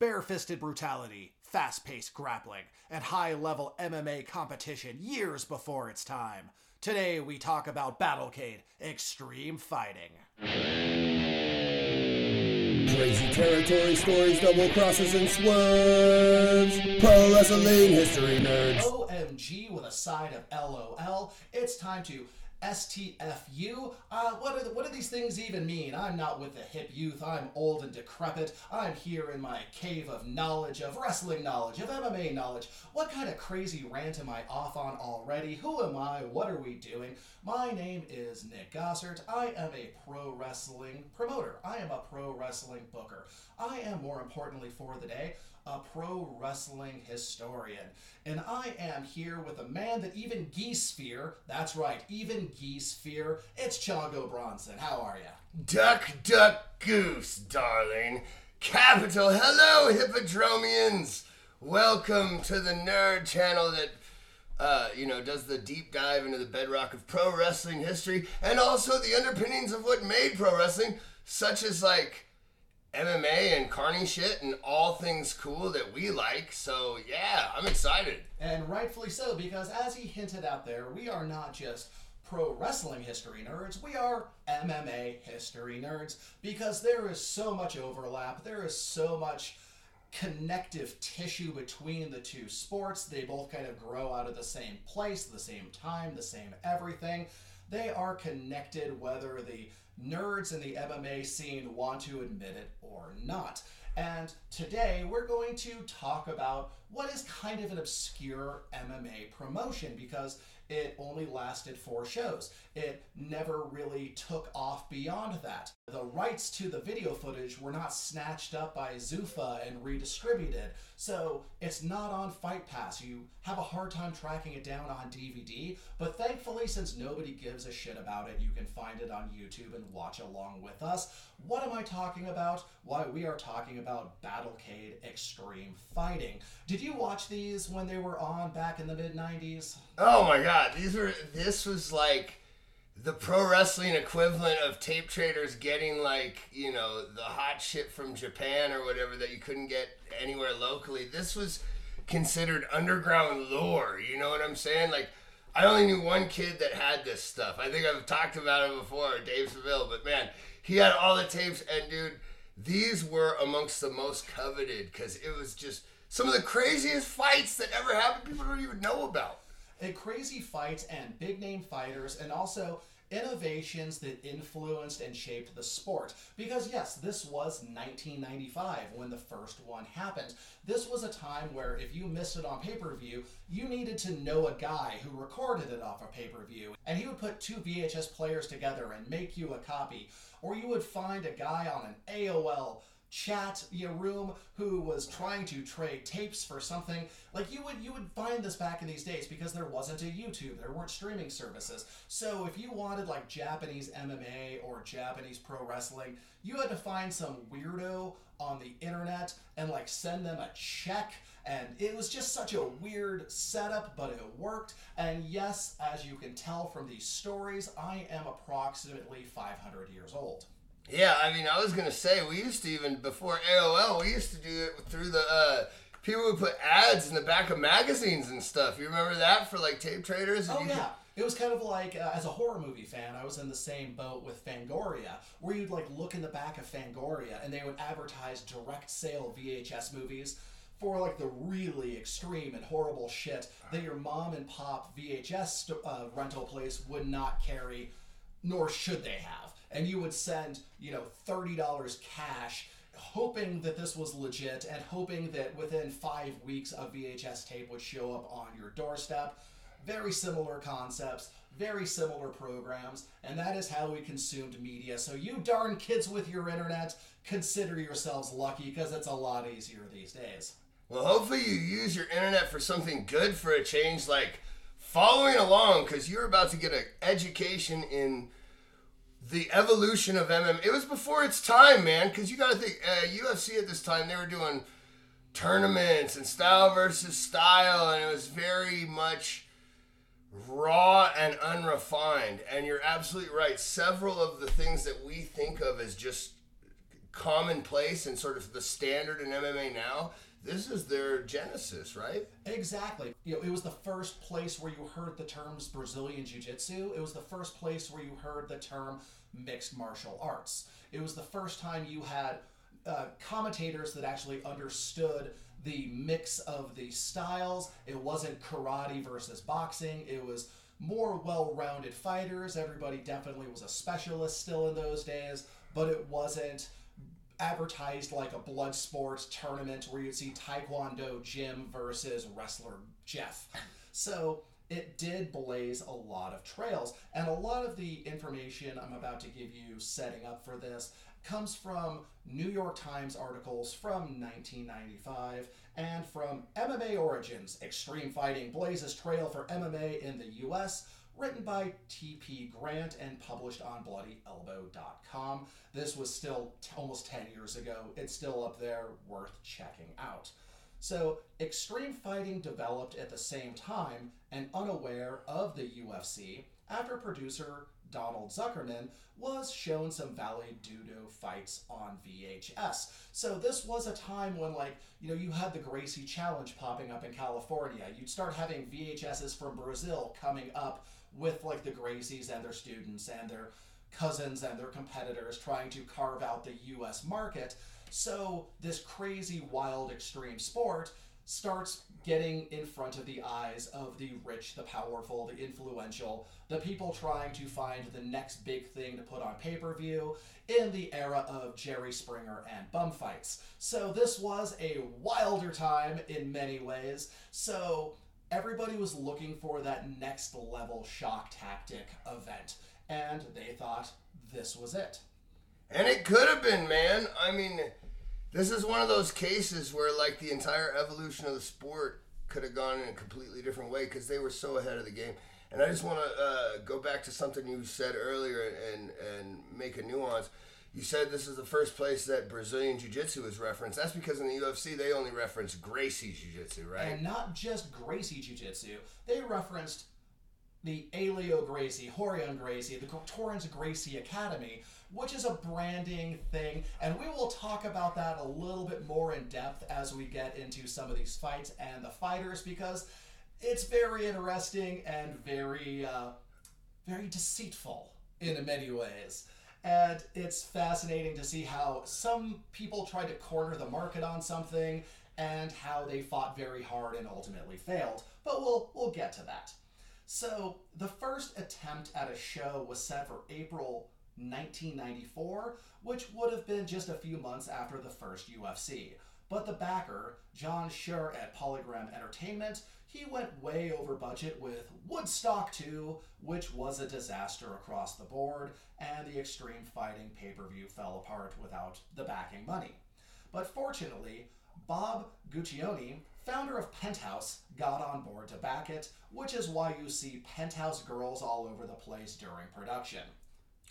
bare-fisted brutality, fast-paced grappling, and high-level MMA competition years before its time. Today we talk about Battlecade Extreme Fighting. Crazy territory stories, double crosses and swerves. Pro wrestling history nerds. OMG with a side of LOL. It's time to STFU. Uh, what, are the, what do these things even mean? I'm not with the hip youth. I'm old and decrepit. I'm here in my cave of knowledge, of wrestling knowledge, of MMA knowledge. What kind of crazy rant am I off on already? Who am I? What are we doing? My name is Nick Gossert. I am a pro wrestling promoter. I am a pro wrestling booker. I am, more importantly for the day, a pro wrestling historian. And I am here with a man that even geese fear. That's right, even geese fear. It's Chango Bronson. How are you? Duck, duck, goose, darling. Capital hello, Hippodromians. Welcome to the nerd channel that, uh, you know, does the deep dive into the bedrock of pro wrestling history and also the underpinnings of what made pro wrestling, such as like MMA and carny shit and all things cool that we like. So yeah, I'm excited. And rightfully so, because as he hinted out there, we are not just pro wrestling history nerds, we are MMA history nerds because there is so much overlap, there is so much connective tissue between the two sports. They both kind of grow out of the same place, the same time, the same everything. They are connected whether the nerds in the MMA scene want to admit it or not. And today we're going to talk about what is kind of an obscure MMA promotion because it only lasted four shows. It never really took off beyond that. The rights to the video footage were not snatched up by Zuffa and redistributed, so it's not on Fight Pass. You have a hard time tracking it down on DVD, but thankfully, since nobody gives a shit about it, you can find it on YouTube and watch along with us. What am I talking about? Why, we are talking about Battlecade Extreme Fighting. Did you watch these when they were on back in the mid 90s? Oh my god, these were this was like the pro wrestling equivalent of tape traders getting like, you know, the hot shit from Japan or whatever that you couldn't get anywhere locally. This was considered underground lore, you know what I'm saying? Like I only knew one kid that had this stuff. I think I've talked about it before, Dave Seville, but man, he had all the tapes and dude, these were amongst the most coveted because it was just some of the craziest fights that ever happened people don't even know about and crazy fights and big name fighters and also innovations that influenced and shaped the sport. Because, yes, this was 1995 when the first one happened. This was a time where if you missed it on pay per view, you needed to know a guy who recorded it off a pay per view. And he would put two VHS players together and make you a copy. Or you would find a guy on an AOL chat your room who was trying to trade tapes for something. Like you would you would find this back in these days because there wasn't a youtube. There weren't streaming services. So if you wanted like japanese mma or japanese pro wrestling you had to find some weirdo on the internet and like send them a check. And it was just such a weird setup but it worked. And yes as you can tell from these stories i am approximately 500 years old yeah, I mean, I was gonna say we used to even before AOL, we used to do it through the uh, people would put ads in the back of magazines and stuff. You remember that for like tape traders? oh yeah. It was kind of like, uh, as a horror movie fan, I was in the same boat with Fangoria, where you'd like look in the back of Fangoria and they would advertise direct sale VHS movies for like the really extreme and horrible shit that your mom and pop VHS uh, rental place would not carry, nor should they have and you would send, you know, $30 cash hoping that this was legit and hoping that within five weeks a VHS tape would show up on your doorstep. Very similar concepts, very similar programs, and that is how we consumed media. So, you darn kids with your internet, consider yourselves lucky because it's a lot easier these days. Well, hopefully, you use your internet for something good for a change, like following along, because you're about to get an education in the evolution of MMA. It was before its time, man. Because you got to think, uh, UFC at this time they were doing tournaments and style versus style, and it was very much raw and unrefined. And you're absolutely right. Several of the things that we think of as just commonplace and sort of the standard in MMA now. This is their genesis, right? Exactly. You know, it was the first place where you heard the terms Brazilian Jiu Jitsu. It was the first place where you heard the term mixed martial arts. It was the first time you had uh, commentators that actually understood the mix of the styles. It wasn't karate versus boxing. It was more well-rounded fighters. Everybody definitely was a specialist still in those days, but it wasn't advertised like a blood sports tournament where you'd see Taekwondo Jim versus wrestler Jeff. So it did blaze a lot of trails. And a lot of the information I'm about to give you setting up for this comes from New York Times articles from 1995 and from MMA Origins Extreme Fighting Blazes Trail for MMA in the US, written by T.P. Grant and published on BloodyElbow.com. This was still t- almost 10 years ago. It's still up there, worth checking out. So, extreme fighting developed at the same time and unaware of the UFC after producer Donald Zuckerman was shown some Vale Tudo fights on VHS. So this was a time when like, you know, you had the Gracie Challenge popping up in California. You'd start having VHSs from Brazil coming up with like the Gracies and their students and their cousins and their competitors trying to carve out the US market. So this crazy wild extreme sport starts getting in front of the eyes of the rich, the powerful, the influential, the people trying to find the next big thing to put on pay per view in the era of Jerry Springer and bum fights. So this was a wilder time in many ways. So everybody was looking for that next level shock tactic event, and they thought this was it. And it could have been, man. I mean, this is one of those cases where like the entire evolution of the sport could have gone in a completely different way because they were so ahead of the game. And I just want to uh, go back to something you said earlier and and make a nuance. You said this is the first place that Brazilian Jiu Jitsu is referenced. That's because in the UFC they only reference Gracie Jiu Jitsu, right? And not just Gracie Jiu Jitsu, they referenced the Helio Gracie, Rorion Gracie, the Torrance Gracie Academy, which is a branding thing. And we will talk about that a little bit more in depth as we get into some of these fights and the fighters because it's very interesting and very, uh, very deceitful in many ways. And it's fascinating to see how some people tried to corner the market on something and how they fought very hard and ultimately failed. But we'll we'll get to that. So, the first attempt at a show was set for April 1994, which would have been just a few months after the first UFC. But the backer, John Scher at Polygram Entertainment, he went way over budget with Woodstock 2, which was a disaster across the board, and the Extreme Fighting pay per view fell apart without the backing money. But fortunately, Bob Guccione, founder of Penthouse, got on board to back it, which is why you see Penthouse girls all over the place during production.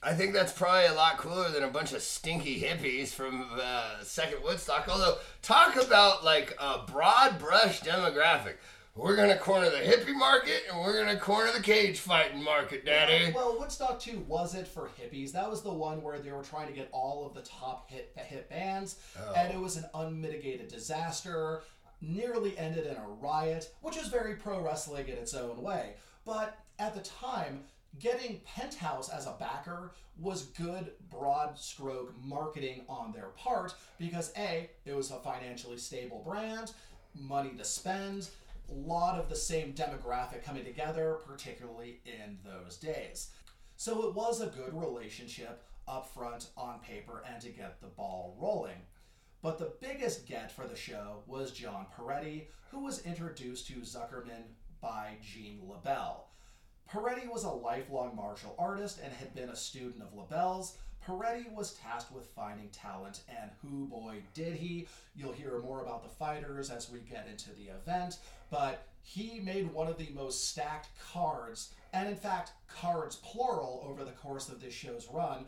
I think that's probably a lot cooler than a bunch of stinky hippies from uh, Second Woodstock. Although, talk about like a broad brush demographic. We're gonna corner the hippie market and we're gonna corner the cage fighting market, Daddy. Well, Woodstock 2 wasn't for hippies. That was the one where they were trying to get all of the top hit hit bands, Oh. and it was an unmitigated disaster. Nearly ended in a riot, which is very pro wrestling in its own way. But at the time, getting Penthouse as a backer was good broad stroke marketing on their part because a it was a financially stable brand, money to spend, a lot of the same demographic coming together, particularly in those days. So it was a good relationship up front on paper and to get the ball rolling. But the biggest get for the show was John Perretti, who was introduced to Zuckerman by Gene LeBell. Perretti was a lifelong martial artist and had been a student of LeBell's. Perretti was tasked with finding talent, and who boy did he! You'll hear more about the fighters as we get into the event, but he made one of the most stacked cards, and in fact, cards plural, over the course of this show's run.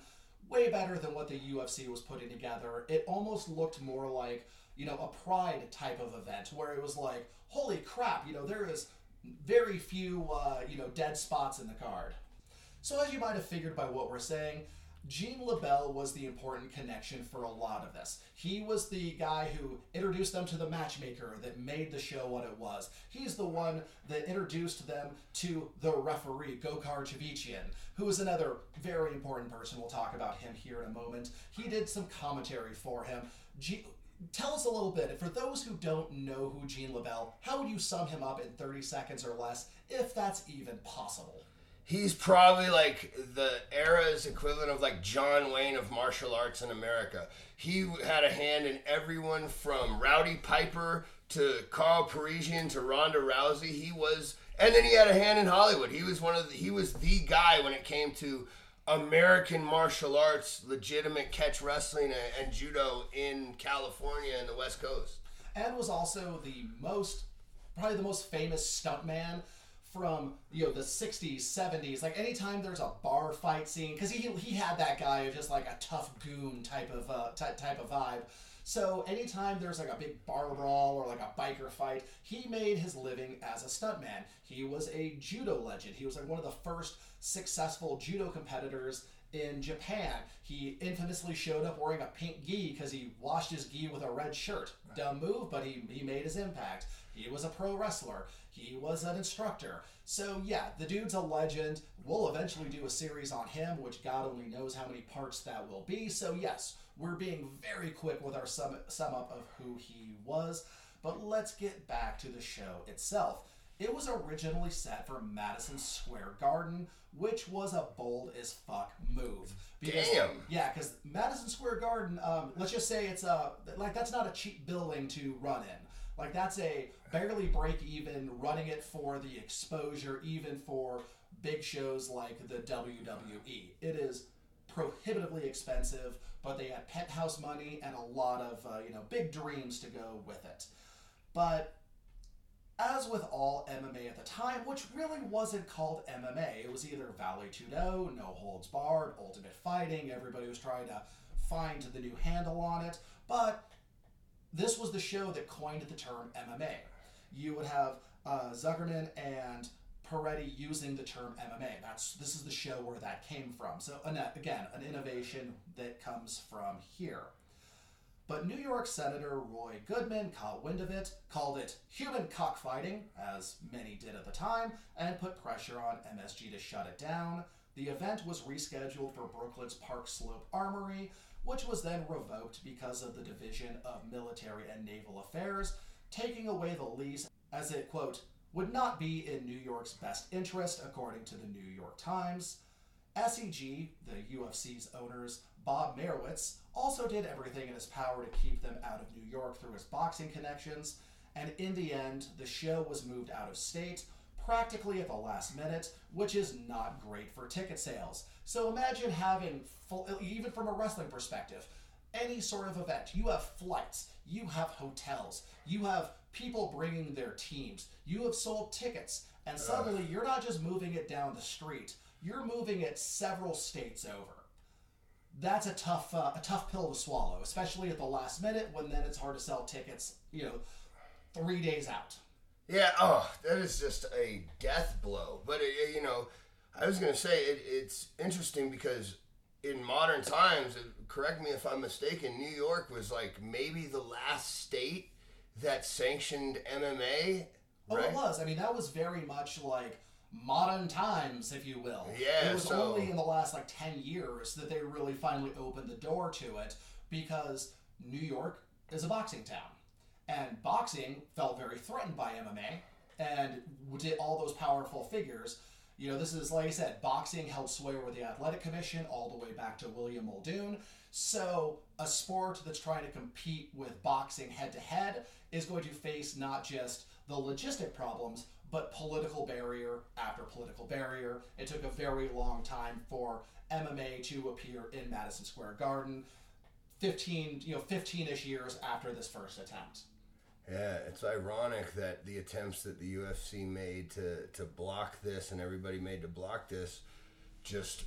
Way better than what the UFC was putting together. It almost looked more like, you know, a pride type of event where it was like, holy crap, you know, there is very few, uh, you know, dead spots in the card. So, as you might have figured by what we're saying, Gene LeBell was the important connection for a lot of this. He was the guy who introduced them to the matchmaker that made the show what it was. He's the one that introduced them to the referee, Gokor Chivichyan, who is another very important person. We'll talk about him here in a moment. He did some commentary for him. Tell us a little bit, for those who don't know who Gene LeBell, how would you sum him up in 30 seconds or less, if that's even possible? He's probably like the era's equivalent of like John Wayne of martial arts in America. He had a hand in everyone from Rowdy Piper to Karo Parisyan to Ronda Rousey. He was, and then he had a hand in Hollywood. He was one of the, he was the guy when it came to American martial arts, legitimate catch wrestling and, and judo in California and the West Coast. And was also the most, probably the most famous stuntman from you know the 60s 70s like anytime there's a bar fight scene because he, he had that guy of just like a tough goon type of uh, ty- type of vibe so anytime there's like a big bar brawl or like a biker fight he made his living as a stuntman he was a judo legend he was like one of the first successful judo competitors in Japan. He infamously showed up wearing a pink gi because he washed his gi with a red shirt. Dumb move, but he, he made his impact. He was a pro wrestler. He was an instructor. So yeah, the dude's a legend. We'll eventually do a series on him, which God only knows how many parts that will be. So yes, we're being very quick with our sum, sum up of who he was. But let's get back to the show itself. It was originally set for Madison Square Garden, which was a bold as fuck move. Because, Damn. Yeah, because Madison Square Garden, um, let's just say it's a like that's not a cheap building to run in. Like that's a barely break even running it for the exposure, even for big shows like the WWE. It is prohibitively expensive, but they had penthouse money and a lot of uh, you know big dreams to go with it. But as with all MMA at the time, which really wasn't called MMA, it was either Vale Tudo, No Holds Barred, Ultimate Fighting. Everybody was trying to find the new handle on it, but this was the show that coined the term MMA. You would have uh, Zuckerman and Perretti using the term MMA. That's this is the show where that came from. So again, an innovation that comes from here. But New York Senator Roy Goodman caught wind of it, called it human cockfighting, as many did at the time, and put pressure on MSG to shut it down. The event was rescheduled for Brooklyn's Park Slope Armory, which was then revoked because of the Division of Military and Naval Affairs taking away the lease as it, quote, would not be in New York's best interest, according to the New York Times. SEG, the UFC's owners, Bob Meyrowitz, also did everything in his power to keep them out of New York through his boxing connections, and in the end, the show was moved out of state practically at the last minute, which is not great for ticket sales. So imagine having, full, even from a wrestling perspective, any sort of event. You have flights, you have hotels, you have people bringing their teams, you have sold tickets, and suddenly you're not just moving it down the street, you're moving it several states over. That's a tough, uh, a tough pill to swallow, especially at the last minute when then it's hard to sell tickets. You know, three days out. Yeah, oh, that is just a death blow. But, it, you know, I was going to say it, it's interesting because in modern times, correct me if I'm mistaken, New York was like maybe the last state that sanctioned MMA. Oh, right? it was. I mean, that was very much like modern times, if you will. Yeah, It was so- only in the last like 10 years that they really finally opened the door to it because New York is a boxing town. And boxing felt very threatened by MMA and did all those powerful figures. You know, this is, like I said, boxing held sway over the athletic commission all the way back to William Muldoon. So, a sport that's trying to compete with boxing head to head is going to face not just the logistic problems, but political barrier after political barrier. It took a very long time for MMA to appear in Madison Square Garden. 15, you know, 15-ish years after this first attempt. Yeah, it's ironic that the attempts that the UFC made to, to block this and everybody made to block this just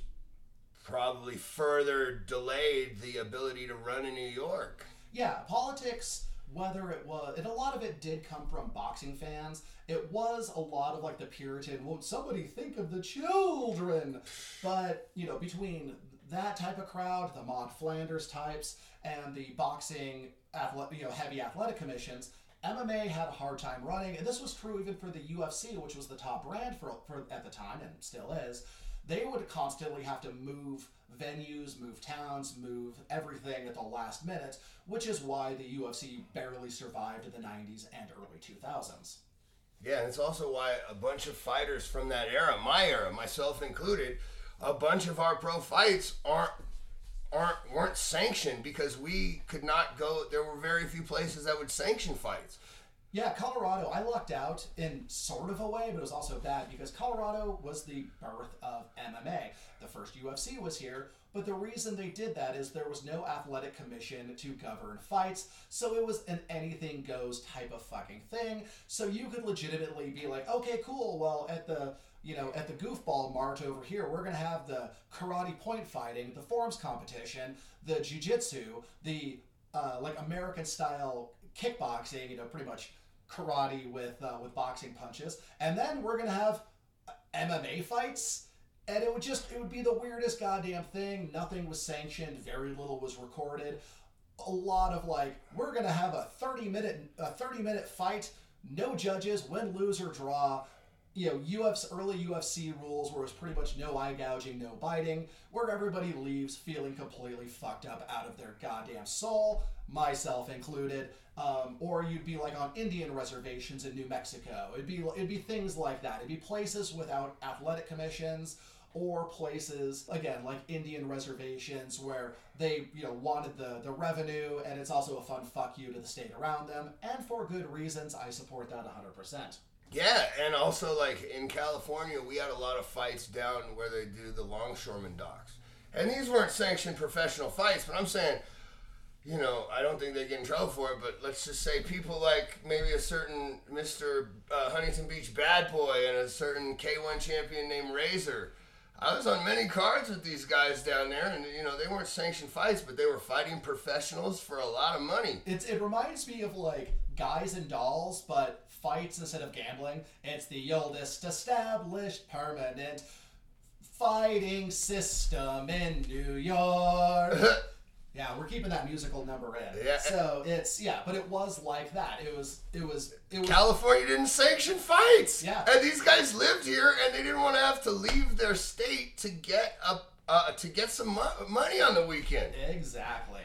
probably further delayed the ability to run in New York. Yeah, politics, whether it was, and a lot of it did come from boxing fans. It was a lot of like the Puritan, won't somebody think of the children? But, you know, between that type of crowd, the Maud Flanders types, and the boxing, athletic, you know, heavy athletic commissions, MMA had a hard time running, and this was true even for the UFC, which was the top brand for, for at the time and still is. They would constantly have to move venues, move towns, move everything at the last minute, which is why the UFC barely survived in the 90s and early 2000s. Yeah, and it's also why a bunch of fighters from that era, my era, myself included, a bunch of our pro fights aren't aren't weren't sanctioned because we could not go. There were very few places that would sanction fights. Yeah, Colorado, I lucked out in sort of a way, but it was also bad because Colorado was the birth of MMA. The first UFC was here, but the reason they did that is there was no athletic commission to govern fights, so it was an anything goes type of fucking thing. So you could legitimately be like, okay, cool, well, at the you know, at the goofball mart over here, we're to have the karate point fighting, the forms competition, the jiu-jitsu, the uh, like American style kickboxing, you know, pretty much karate with uh, with boxing punches, and then we're gonna have MMA fights, and it would just it would be the weirdest goddamn thing. Nothing was sanctioned, very little was recorded. A lot of like, we're gonna have a thirty minute a thirty minute fight, no judges, win, lose or draw. You know, UFC early UFC rules where it's pretty much no eye gouging, no biting, where everybody leaves feeling completely fucked up out of their goddamn soul, myself included um, or you'd be like on Indian reservations in New Mexico. It'd be it'd be things like that. It'd be places without athletic commissions or places again like Indian reservations where they you know wanted the the revenue and it's also a fun fuck you to the state around them and for good reasons. I support that 100%. Yeah, and also like in California, we had a lot of fights down where they do the longshoreman docks. And these weren't sanctioned professional fights, but I'm saying you know, I don't think they get in trouble for it, but let's just say people like maybe a certain Mr. Uh, Huntington Beach bad boy and a certain K1 champion named Razor. I was on many cards with these guys down there, and you know they weren't sanctioned fights, but they were fighting professionals for a lot of money. It's it reminds me of like guys and dolls, but fights instead of gambling. It's the oldest established permanent fighting system in New York. Yeah, we're keeping that musical number in. Yeah. So it's yeah, but it was like that. It was it was it was California didn't sanction fights. Yeah. And these guys lived here and they didn't want to have to leave their state to get a uh, to get some mo- money on the weekend. Exactly.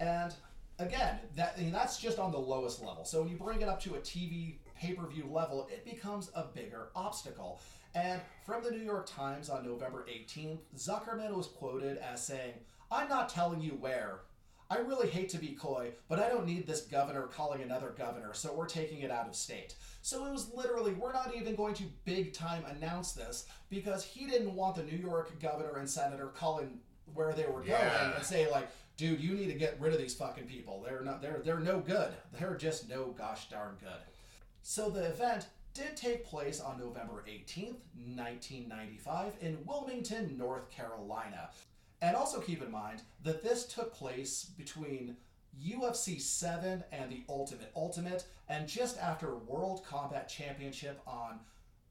And again, that I mean, that's just on the lowest level. So when you bring it up to a TV pay-per-view level, it becomes a bigger obstacle. And from the New York Times on November 18th, Zuckerman was quoted as saying, I'm not telling you where. I really hate to be coy, but I don't need this governor calling another governor, so we're taking it out of state. So it was literally, we're not even going to big time announce this because he didn't want the New York governor and senator calling where they were going yeah. and say like, dude, you need to get rid of these fucking people. They're not they're they're no good. They're just no gosh darn good. So the event did take place on November 18th, 1995 in Wilmington, North Carolina. And also keep in mind that this took place between UFC 7 and the Ultimate Ultimate, and just after World Combat Championship on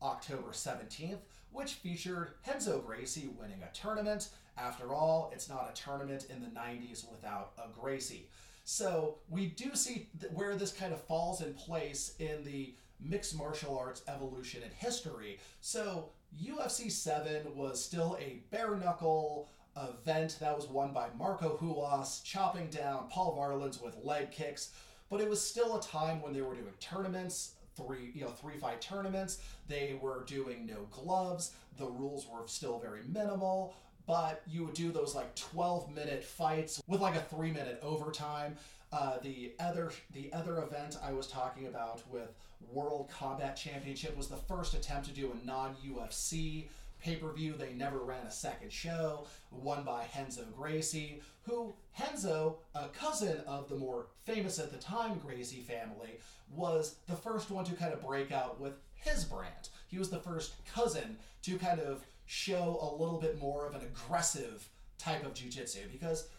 October 17th, which featured Renzo Gracie winning a tournament. After all, it's not a tournament in the 90s without a Gracie. So we do see th- where this kind of falls in place in the mixed martial arts evolution and history. So UFC 7 was still a bare knuckle, event that was won by Marco Ruas, chopping down Paul Varelans with leg kicks. But it was still a time when they were doing tournaments, three you know three fight tournaments. They were doing no gloves. The rules were still very minimal. But you would do those like 12 minute fights with like a three minute overtime. Uh, the other the other event I was talking about with World Combat Championship was the first attempt to do a non UFC pay per view. They never ran a second show, won by Renzo Gracie, who Renzo, a cousin of the more famous at the time Gracie family, was the first one to kind of break out with his brand. He was the first cousin to kind of show a little bit more of an aggressive type of jiu-jitsu because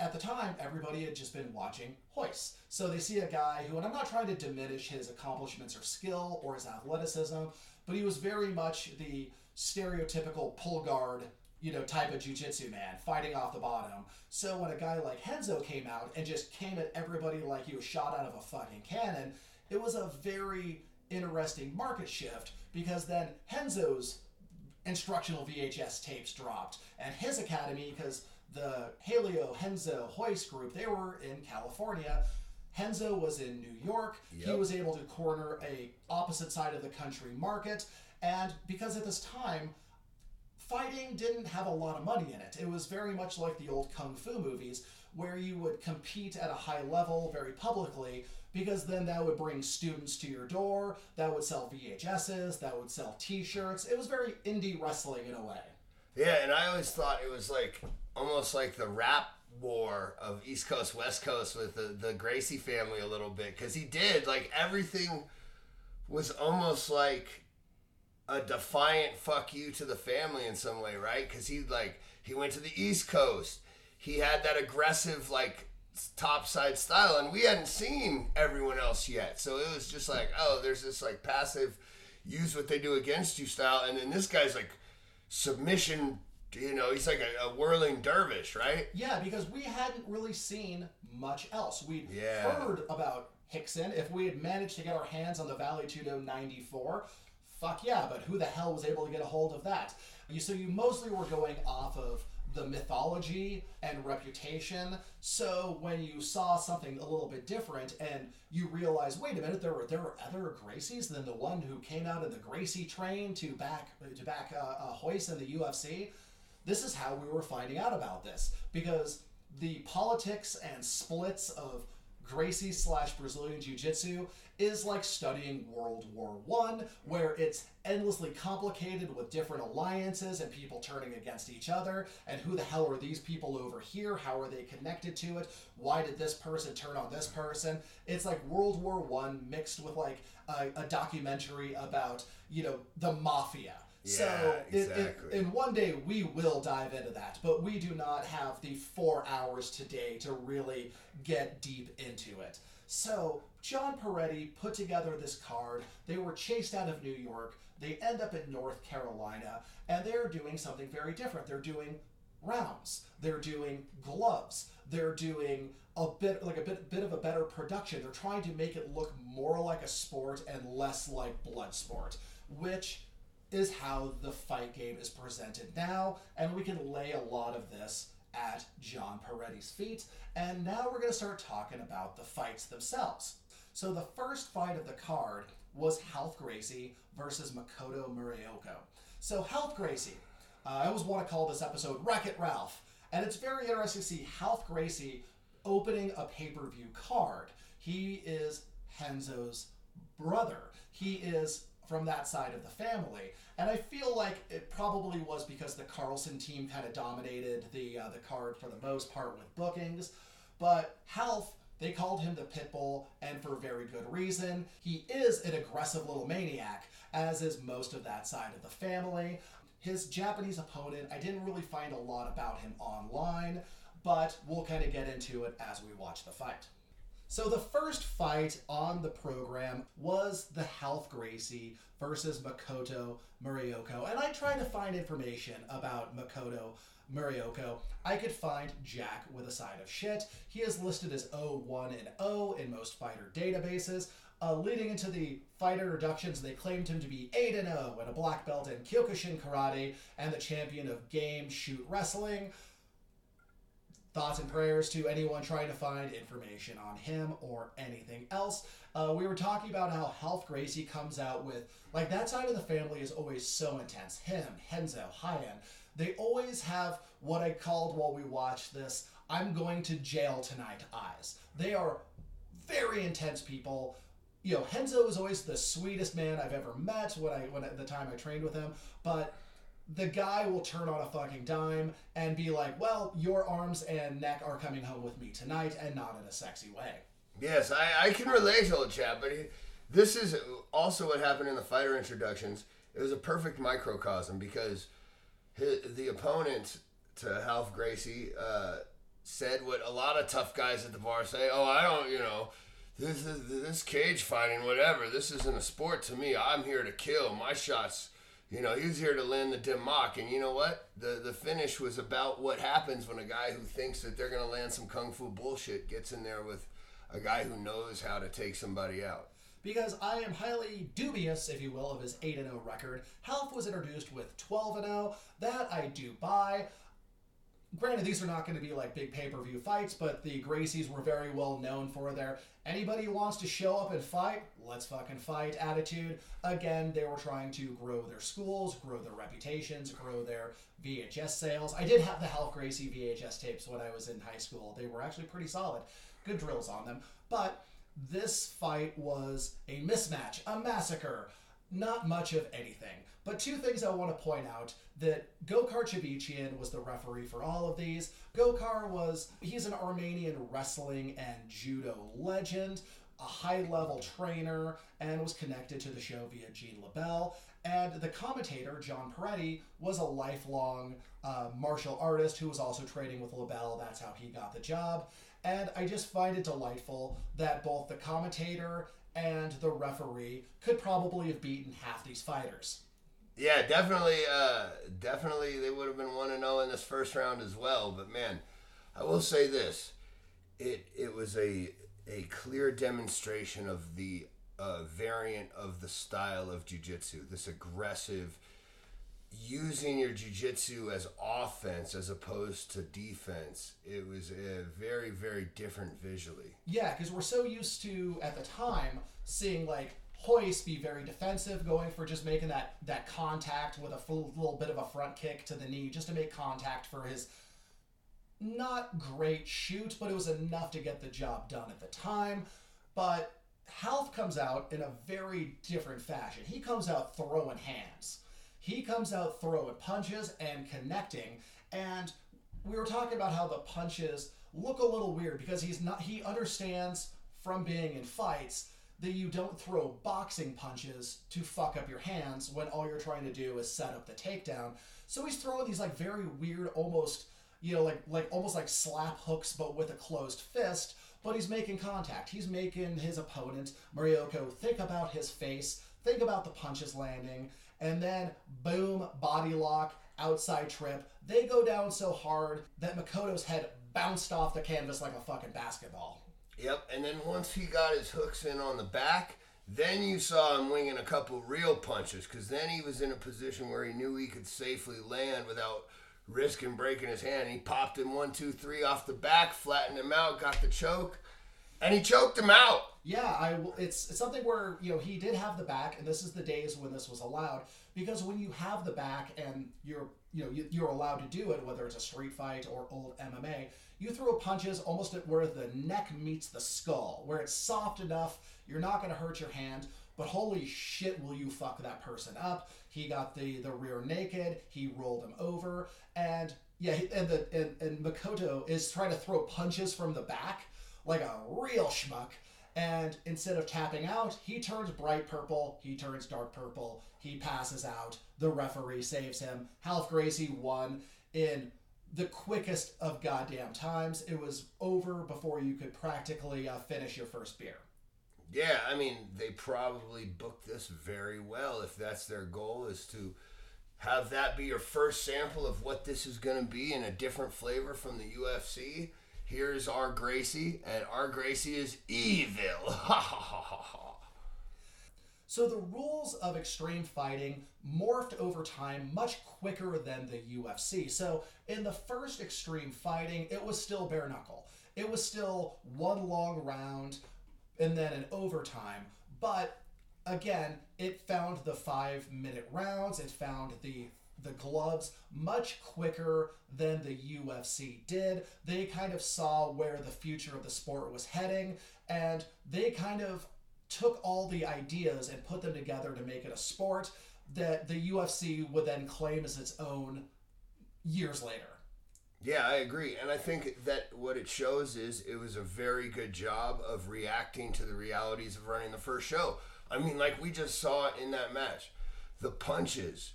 at the time everybody had just been watching Royce. So they see a guy who, and I'm not trying to diminish his accomplishments or skill or his athleticism, but he was very much the stereotypical pull guard you know, type of jujitsu man, fighting off the bottom. So when a guy like Renzo came out and just came at everybody like he was shot out of a fucking cannon, it was a very interesting market shift because then Renzo's instructional VHS tapes dropped and his academy, because the Helio Henzo, Royce group, they were in California. Renzo was in New York. He was able to corner a opposite side of the country market, and because at this time, fighting didn't have a lot of money in it. It was very much like the old kung fu movies, where you would compete at a high level very publicly, because then that would bring students to your door, that would sell VHSs, that would sell T-shirts. It was very indie wrestling in a way. Yeah, and I always thought it was like almost like the rap war of East Coast West Coast with the, the Gracie family a little bit because he did like everything was almost like a defiant fuck you to the family in some way, right? Because he like he went to the East Coast, he had that aggressive like topside style, and we hadn't seen everyone else yet, so it was just like oh, there's this like passive use what they do against you style, and then this guy's like submission. You know, he's like a, a whirling dervish, right? Yeah, because we hadn't really seen much else. We'd Yeah. heard about Rickson. If we had managed to get our hands on the Vale Tudo 94, fuck yeah, but who the hell was able to get a hold of that? You, so you mostly were going off of the mythology and reputation. So when you saw something a little bit different and you realize, wait a minute, there were there were other Gracies than the one who came out in the Gracie train to back to back uh, uh, Royce in the UFC. This is how we were finding out about this because the politics and splits of Gracie slash Brazilian Jiu Jitsu is like studying World War One, where it's endlessly complicated with different alliances and people turning against each other. And who the hell are these people over here? How are they connected to it? Why did this person turn on this person? It's like World War One mixed with like a, a documentary about you know the mafia. So Yeah, it, it, exactly. in one day we will dive into that, but we do not have the four hours today to really get deep into it. So John Perretti put together this card. They were chased out of New York. They end up in North Carolina, and they're doing something very different. They're doing rounds. They're doing gloves. They're doing a bit like a bit bit of a better production. They're trying to make it look more like a sport and less like blood sport, which is how the fight game is presented now, and we can lay a lot of this at John Perretti's feet. And now we're going to start talking about the fights themselves. So the first fight of the card was Ralph Gracie versus Makoto Muraoka. So Ralph Gracie, uh, I always want to call this episode Wreck It Ralph, and it's very interesting to see Ralph Gracie opening a pay-per-view card. He is Renzo's brother. He is from that side of the family. And I feel like it probably was because the Carlson team kind of dominated the uh, the card for the most part with bookings. But Ralph, they called him the Pitbull, and for very good reason. He is an aggressive little maniac, as is most of that side of the family. His Japanese opponent, I didn't really find a lot about him online, but we'll kind of get into it as we watch the fight. So the first fight on the program was the Ralph Gracie versus Makoto Murioko. And I tried to find information about Makoto Murioko. I could find Jack with a side of shit. He is listed as 01 and 0 in most fighter databases. Uh, leading into the fight introductions, they claimed him to be 8 and 0 and a black belt in Kyokushin Karate and the champion of Game Shoot Wrestling thoughts and prayers to anyone trying to find information on him or anything else. Uh, we were talking about how Ralph Gracie comes out with, like, that side of the family is always so intense. Him, Renzo, Ryan. They always have what I called while we watched this I'm going to jail tonight eyes. They are very intense people. You know, Renzo was always the sweetest man I've ever met when I when at the time I trained with him, but the guy will turn on a fucking dime and be like, "Well, your arms and neck are coming home with me tonight, and not in a sexy way." Yes, I, I can relate to old chap, but he, this is also what happened in the fighter introductions. It was a perfect microcosm because his, the opponent to Ralph Gracie uh, said what a lot of tough guys at the bar say. Oh, I don't, you know, this is this cage fighting, whatever. This isn't a sport to me. I'm here to kill. My shots, You know, he was here to land the dim and you know what? The the finish was about what happens when a guy who thinks that they're gonna land some kung fu bullshit gets in there with a guy who knows how to take somebody out. because I am highly dubious, if you will, of his 8 0 record. Ralph was introduced with 12 0. That I do buy. Granted, these are not going to be like big pay per view fights, but the Gracies were very well known for their anybody who wants to show up and fight, let's fucking fight attitude. Again, they were trying to grow their schools, grow their reputations, grow their VHS sales. I did have the Ralph Gracie VHS tapes when I was in high school. They were actually pretty solid. Good drills on them. But this fight was a mismatch, a massacre, not much of anything. But two things I want to point out that Gokor Chivichyan was the referee for all of these. Gokor was, he's an Armenian wrestling and judo legend, a high level trainer, and was connected to the show via Gene LeBell. And the commentator, John Perretti, was a lifelong uh, martial artist who was also training with LeBell. That's how he got the job. And I just find it delightful that both the commentator and the referee could probably have beaten half these fighters. Yeah, definitely, uh, definitely, they would have been one to zero in this first round as well. But man, I will say this: it it was a a clear demonstration of the uh, variant of the style of jujitsu. This aggressive, using your jujitsu as offense as opposed to defense. It was uh, very very different visually. Yeah, because we're so used to at the time seeing like Royce be very defensive, going for just making that that contact with a full, little bit of a front kick to the knee, just to make contact for his not great shoot, but it was enough to get the job done at the time. But Ralph comes out in a very different fashion. He comes out throwing hands. He comes out throwing punches and connecting. And we were talking about how the punches look a little weird because he's not he understands from being in fights that you don't throw boxing punches to fuck up your hands when all you're trying to do is set up the takedown. So he's throwing these like very weird almost you know like like almost like slap hooks but with a closed fist but he's making contact. He's making his opponent, Murioko, think about his face, think about the punches landing, and then boom, body lock, outside trip. They go down so hard that Makoto's head bounced off the canvas like a fucking basketball. Yep, and then once he got his hooks in on the back, then you saw him winging a couple real punches because then he was in a position where he knew he could safely land without risking breaking his hand. He popped him one, two, three off the back, flattened him out, got the choke, and he choked him out. Yeah, I it's it's something where you know he did have the back, and this is the days when this was allowed because when you have the back and you're you know you, you're allowed to do it, whether it's a street fight or old MMA, you throw punches almost at where the neck meets the skull, where it's soft enough, you're not going to hurt your hand. But holy shit, will you fuck that person up? He got the the rear naked. He rolled him over, and yeah, and the and, and Makoto is trying to throw punches from the back like a real schmuck. And instead of tapping out, he turns bright purple. He turns dark purple. He passes out. The referee saves him. Ralph Gracie won in the quickest of goddamn times. It was over before you could practically uh, finish your first beer. Yeah, I mean, they probably booked this very well if that's their goal is to have that be your first sample of what this is going to be in a different flavor from the UFC. Here's our Gracie, and our Gracie is evil. So the rules of extreme fighting morphed over time much quicker than the UFC. So in the first extreme fighting, it was still bare knuckle. It was still one long round and then an overtime. But again, it found the five minute rounds. It found the the gloves much quicker than the UFC did. They kind of saw where the future of the sport was heading, and they kind of took all the ideas and put them together to make it a sport that the UFC would then claim as its own years later. Yeah, I agree. And I think that what it shows is it was a very good job of reacting to the realities of running the first show. I mean, like we just saw in that match, the punches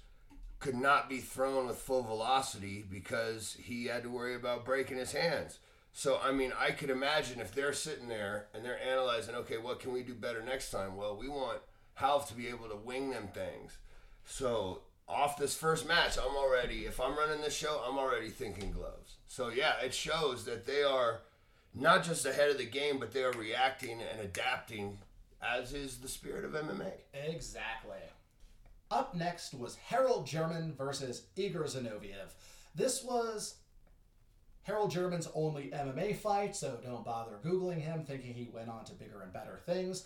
could not be thrown with full velocity because he had to worry about breaking his hands. So, I mean, I could imagine if they're sitting there and they're analyzing, okay, what can we do better next time? Well, we want Ralph to be able to wing them things. So off this first match, I'm already, if I'm running this show, I'm already thinking gloves. So yeah, it shows that they are not just ahead of the game, but they are reacting and adapting, as is the spirit of MMA. Exactly. Up next was Harold German versus Igor Zinoviev. This was Harold German's only MMA fight, so don't bother Googling him thinking he went on to bigger and better things.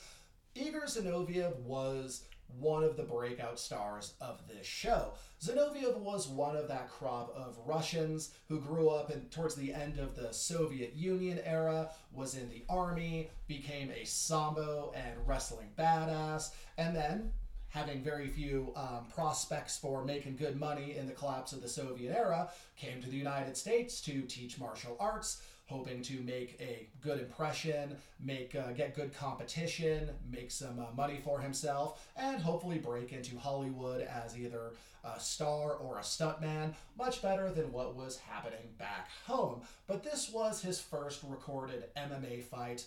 Igor Zinoviev was one of the breakout stars of this show. Zinoviev was one of that crop of Russians who grew up in towards the end of the Soviet Union era, was in the army, became a sambo and wrestling badass, and then having very few um, prospects for making good money in the collapse of the Soviet era, came to the United States to teach martial arts, hoping to make a good impression, make uh, get good competition, make some uh, money for himself, and hopefully break into Hollywood as either a star or a stuntman, much better than what was happening back home. But this was his first recorded MMA fight.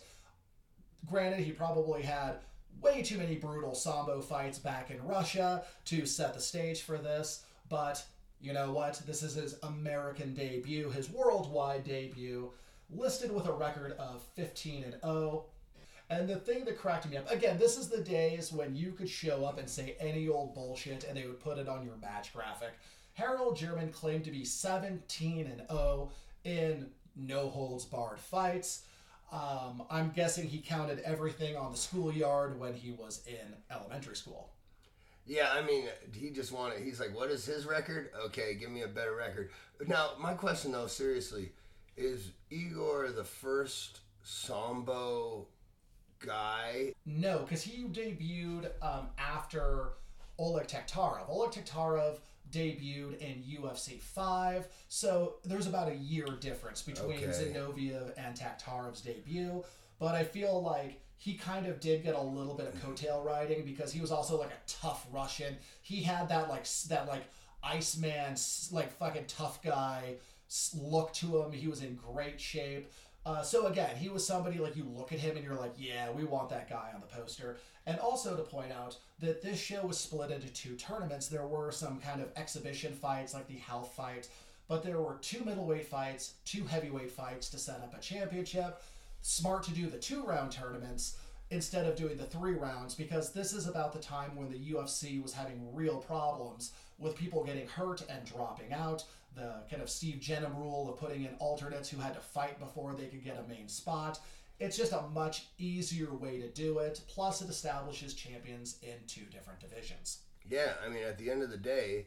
Granted, he probably had way too many brutal sambo fights back in Russia to set the stage for this, but you know what? This is his American debut, his worldwide debut, listed with a record of 15 and 0. And the thing that cracked me up, again, this is the days when you could show up and say any old bullshit and they would put it on your match graphic. Harold German claimed to be 17 and 0 in no holds barred fights. Um, I'm guessing he counted everything on the schoolyard when he was in elementary school. Yeah, I mean, he just wanted. He's like, "What is his record? Okay, give me a better record." Now, my question though, seriously, is Igor the first sambo guy? No, because he debuted um, after Oleg Taktarov. Oleg Taktarov debuted in UFC 5, so there's about a year difference between Okay. Zinoviev and Taktarov's debut. But I feel like he kind of did get a little bit of coattail riding because he was also like a tough Russian. He had that like that like Iceman like fucking tough guy look to him. He was in great shape. Uh, so again, he was somebody like you look at him and you're like, yeah, we want that guy on the poster. And also to point out that this show was split into two tournaments. There were some kind of exhibition fights like the health fight, but there were two middleweight fights, two heavyweight fights to set up a championship. Smart to do the two round tournaments instead of doing the three rounds because this is about the time when the UFC was having real problems with people getting hurt and dropping out. The kind of Steve Jennum rule of putting in alternates who had to fight before they could get a main spot. It's just a much easier way to do it. Plus, it establishes champions in two different divisions. Yeah, I mean, at the end of the day,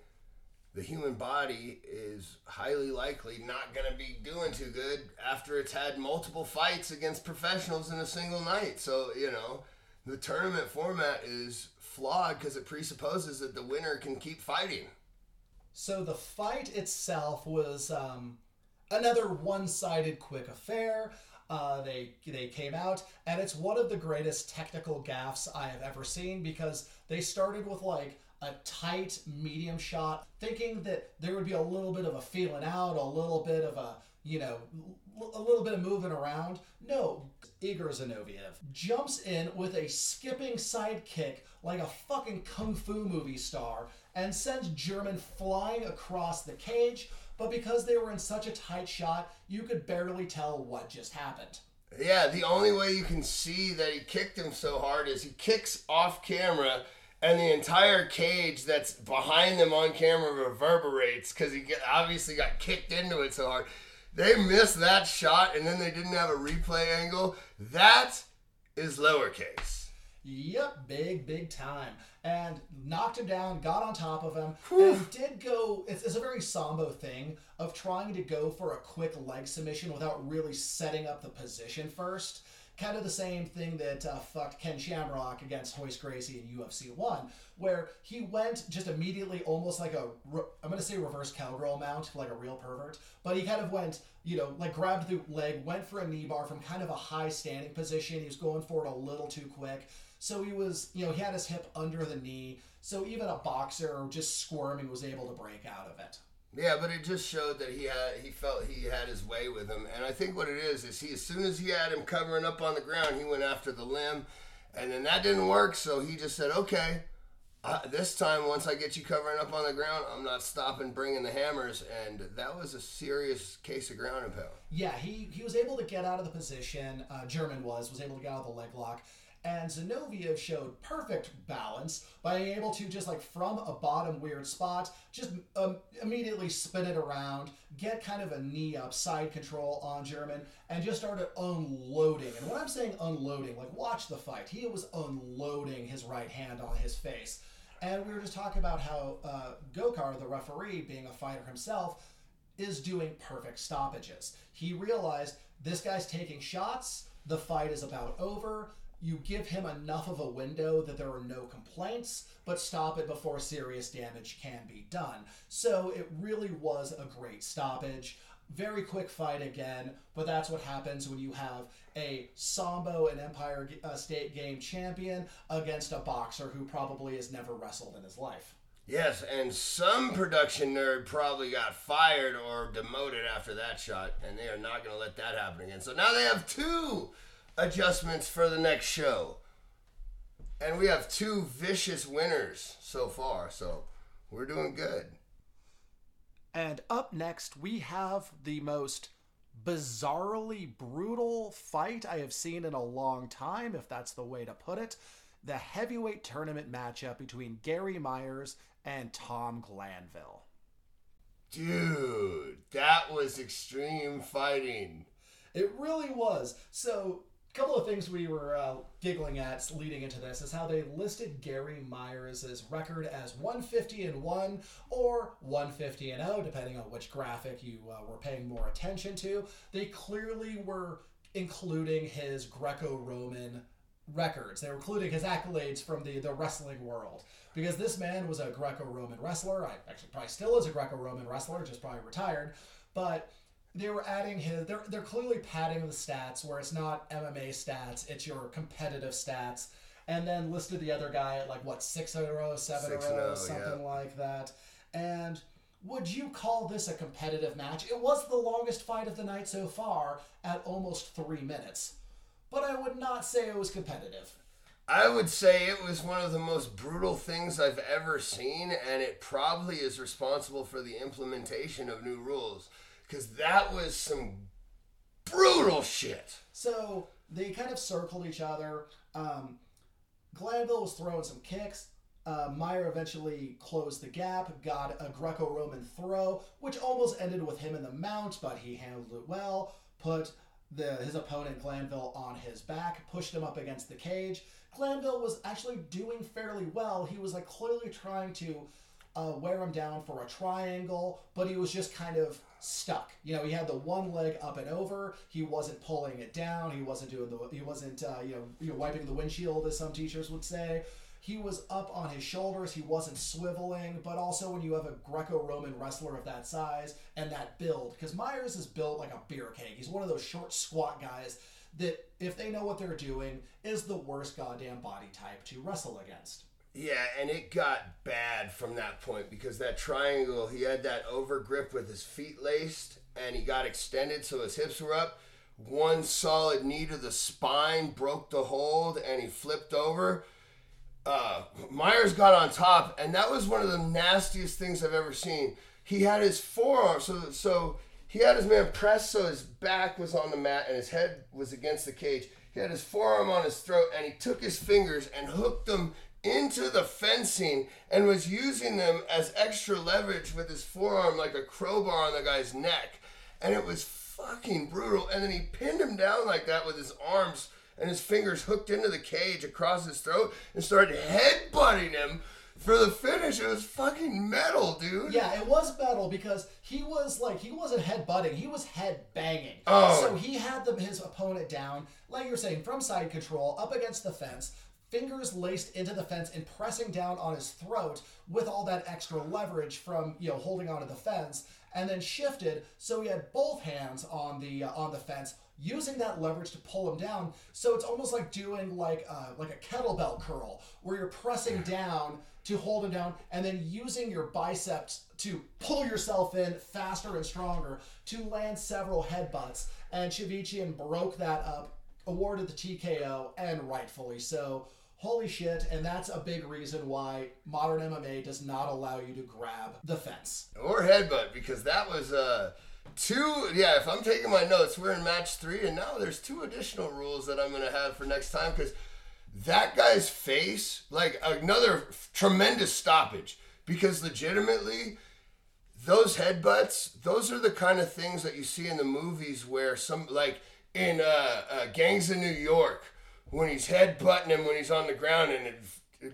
the human body is highly likely not going to be doing too good after it's had multiple fights against professionals in a single night. So, you know, the tournament format is flawed because it presupposes that the winner can keep fighting. So the fight itself was um, another one-sided quick affair. Uh, they they came out, and it's one of the greatest technical gaffes I have ever seen because they started with like a tight medium shot, thinking that there would be a little bit of a feeling out, a little bit of a you know a little bit of moving around. No, Igor Zinoviev jumps in with a skipping side kick like a fucking kung fu movie star and sends German flying across the cage. But because they were in such a tight shot, you could barely tell what just happened. Yeah, the only way you can see that he kicked him so hard is he kicks off camera, and the entire cage that's behind them on camera reverberates because he obviously got kicked into it so hard. They missed that shot, and then they didn't have a replay angle. That is lowercase. Yep, big, big time. And knocked him down, got on top of him, and did go. It's, it's a very Sambo thing of trying to go for a quick leg submission without really setting up the position first. Kind of the same thing that uh, fucked Ken Shamrock against Royce Gracie in UFC 1, where he went just immediately almost like a, I'm going to say reverse cowgirl mount, like a real pervert, but he kind of went, you know, like grabbed the leg, went for a knee bar from kind of a high standing position. He was going for it a little too quick. So he was, you know, he had his hip under the knee. So even a boxer just squirming was able to break out of it. Yeah, but it just showed that he had he felt he had his way with him, and I think what it is is he as soon as he had him covering up on the ground, he went after the limb, and then that didn't work, so he just said, "Okay, Uh, this time, once I get you covering up on the ground, I'm not stopping bringing the hammers, and that was a serious case of ground and pound. Yeah, he, he was able to get out of the position. Uh, German was was able to get out of the leg lock, and Zinoviev showed perfect balance by being able to just like from a bottom weird spot, just um, immediately spin it around, get kind of a knee up side control on German, and just started unloading. And when I'm saying unloading, like watch the fight, he was unloading his right hand on his face. And we were just talking about how uh, Gokor, the referee, being a fighter himself, is doing perfect stoppages. He realized this guy's taking shots, the fight is about over. You give him enough of a window that there are no complaints, but stop it before serious damage can be done. So it really was a great stoppage. Very quick fight again, but that's what happens when you have a Sambo and Empire uh, State Game champion against a boxer who probably has never wrestled in his life. Yes, and some production nerd probably got fired or demoted after that shot, and they are not going to let that happen again. So now they have two adjustments for the next show. And we have two vicious winners so far, so we're doing good. And up next, we have the most bizarrely brutal fight I have seen in a long time, if that's the way to put it. The heavyweight tournament matchup between Gary Myers and Tom Glanville. Dude, that was extreme fighting. It really was. So, couple of things we were uh, giggling at leading into this is how they listed Gary Myers' record as 150 and 1 or 150 and 0, depending on which graphic you uh, were paying more attention to. They clearly were including his Greco Roman records. They were including his accolades from the, the wrestling world. Because this man was a Greco Roman wrestler. I actually probably still is a Greco Roman wrestler, just probably retired. But they were adding his they're they're clearly padding the stats where it's not MMA stats, it's your competitive stats. And then listed the other guy at like what six in a row, seven in a row, row, something yeah. like that. And would you call this a competitive match? It was the longest fight of the night so far at almost three minutes. But I would not say it was competitive. I would say it was one of the most brutal things I've ever seen, and it probably is responsible for the implementation of new rules. Because that was some brutal shit. So they kind of circled each other. Um, Glanville was throwing some kicks. Uh, Meyer eventually closed the gap, got a Greco Roman throw, which almost ended with him in the mount, but he handled it well. Put the, his opponent Glanville on his back, pushed him up against the cage. Glanville was actually doing fairly well. He was like clearly trying to uh, wear him down for a triangle, but he was just kind of stuck. You know, he had the one leg up and over. He wasn't pulling it down. He wasn't doing the. He wasn't uh, you know you know wiping the windshield, as some teachers would say. He was up on his shoulders. He wasn't swiveling. But also, when you have a Greco-Roman wrestler of that size and that build, because Myers is built like a beer keg. He's one of those short, squat guys that, if they know what they're doing, is the worst goddamn body type to wrestle against. Yeah, and it got bad from that point because that triangle, he had that over grip with his feet laced and he got extended so his hips were up. One solid knee to the spine broke the hold and he flipped over. Uh, Myers got on top, and that was one of the nastiest things I've ever seen. He had his forearm, so so he had his man pressed so his back was on the mat and his head was against the cage. He had his forearm on his throat, and he took his fingers and hooked them into the fencing and was using them as extra leverage with his forearm like a crowbar on the guy's neck. And it was fucking brutal. And then he pinned him down like that with his arms and his fingers hooked into the cage across his throat and started headbutting him for the finish. It was fucking metal, dude. Yeah, it was metal because he was like he wasn't head butting, he was head banging. Oh. So he had the, his opponent down, like you're saying, from side control up against the fence, fingers laced into the fence and pressing down on his throat with all that extra leverage from you know holding onto the fence, and then shifted so he had both hands on the uh, on the fence. Using that leverage to pull him down, so it's almost like doing like uh, like a kettlebell curl, where you're pressing down to hold him down, and then using your biceps to pull yourself in faster and stronger to land several headbutts. And Chivichyan broke that up, awarded the TKO, and rightfully so. Holy shit, and that's a big reason why modern MMA does not allow you to grab the fence. Or headbutt, because that was uh two yeah, if I'm taking my notes, we're in match three and now there's two additional rules that I'm gonna have for next time because that guy's face, like another tremendous stoppage. Because legitimately, those headbutts, those are the kind of things that you see in the movies where some like in uh, uh, Gangs of New York when he's headbutting him when he's on the ground and it,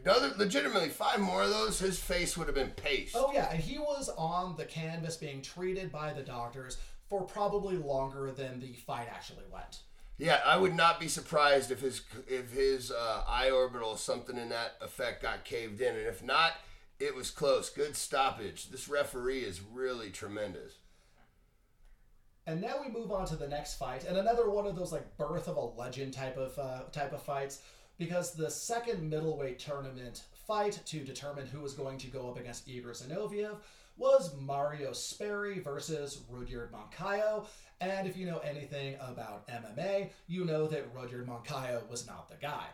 another legitimately five more of those, his face would have been paste. Oh yeah, and he was on the canvas being treated by the doctors for probably longer than the fight actually went. Yeah, I would not be surprised if his if his uh, eye orbital something in that effect got caved in, and if not, it was close. Good stoppage. This referee is really tremendous. And now we move on to the next fight, and another one of those like birth of a legend type of uh, type of fights, because the second middleweight tournament fight to determine who was going to go up against Igor Zinoviev was Mario Sperry versus Rudyard Moncayo. And if you know anything about MMA, you know that Rudyard Moncayo was not the guy.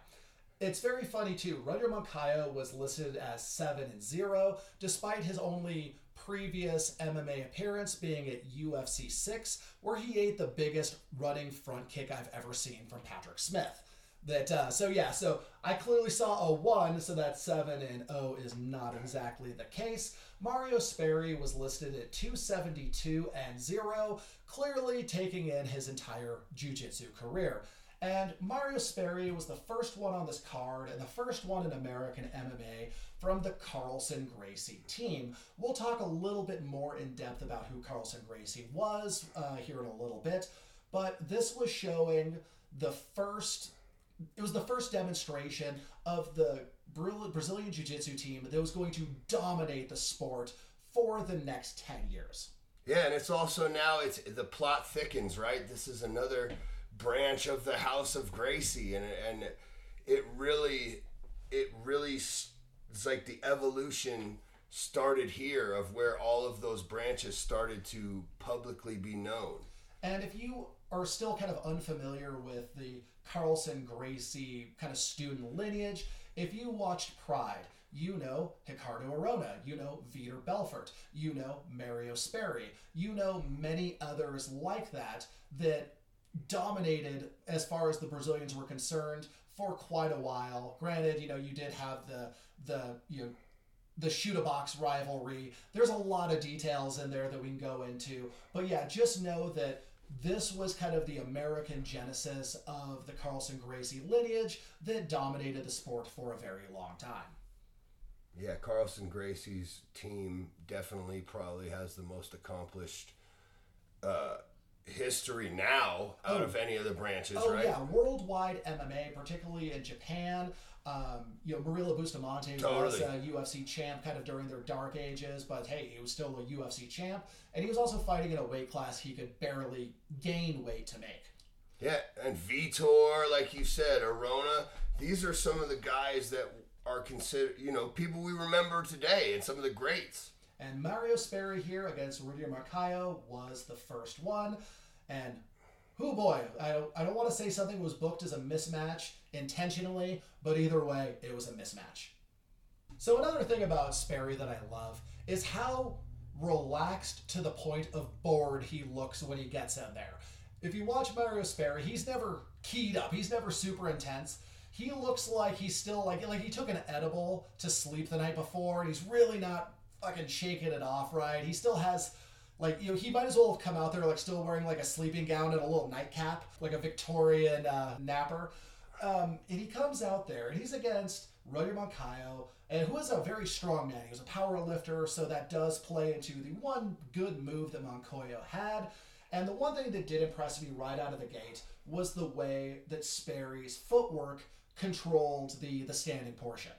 It's very funny too. Rudyard Moncayo was listed as 7 and 0, despite his only previous MMA appearance being at UFC 6, where he ate the biggest running front kick I've ever seen from Patrick Smith. That uh, so yeah, so I clearly saw a one, so that seven and zero is not exactly the case. Mario Sperry was listed at 272 and zero, clearly taking in his entire jiu-jitsu career. And Mario Sperry was the first one on this card and the first one in American MMA from the Carlson Gracie team. We'll talk a little bit more in depth about who Carlson Gracie was uh, here in a little bit, but this was showing the first. It was the first demonstration of the Brazilian Jiu Jitsu team that was going to dominate the sport for the next 10 years. Yeah, and it's also now it's the plot thickens, right? This is another branch of the House of Gracie, and and it really, it really, it's like the evolution started here of where all of those branches started to publicly be known. And if you are still kind of unfamiliar with the Carlson Gracie kind of student lineage, if you watched Pride, you know Ricardo Arona, you know Vitor Belfort, you know Mario Sperry, you know many others like that that dominated as far as the Brazilians were concerned for quite a while. Granted, you know, you did have the the you know the Chute Boxe rivalry. There's a lot of details in there that we can go into. But yeah, just know that this was kind of the American genesis of the Carlson Gracie lineage that dominated the sport for a very long time. Yeah, Carlson Gracie's team definitely probably has the most accomplished uh, history now out Oh. of any of the branches, Oh right? yeah, worldwide MMA, particularly in Japan. Um, you know, Murilo Bustamante was a UFC champ kind of during their dark ages, but hey, he was still a UFC champ, and he was also fighting in a weight class he could barely gain weight to make. Yeah, and Vitor, like you said, Arona, these are some of the guys that are considered, you know, people we remember today and some of the greats. And Mario Sperry here against Rudy Moncayo was the first one. And who boy, I don't, I don't want to say something was booked as a mismatch intentionally, but either way, it was a mismatch. So another thing about Sperry that I love is how relaxed to the point of bored he looks when he gets in there. If you watch Mario Sperry, he's never keyed up. He's never super intense. He looks like he's still like like he took an edible to sleep the night before, he's really not fucking shaking it off right. He still has like you know he might as well have come out there like still wearing like a sleeping gown and a little nightcap, like a Victorian uh, napper. Um, and he comes out there and he's against Roger Moncayo, and who is a very strong man. He was a power lifter, so that does play into the one good move that Moncayo had. And the one thing that did impress me right out of the gate was the way that Sperry's footwork controlled the the standing portion.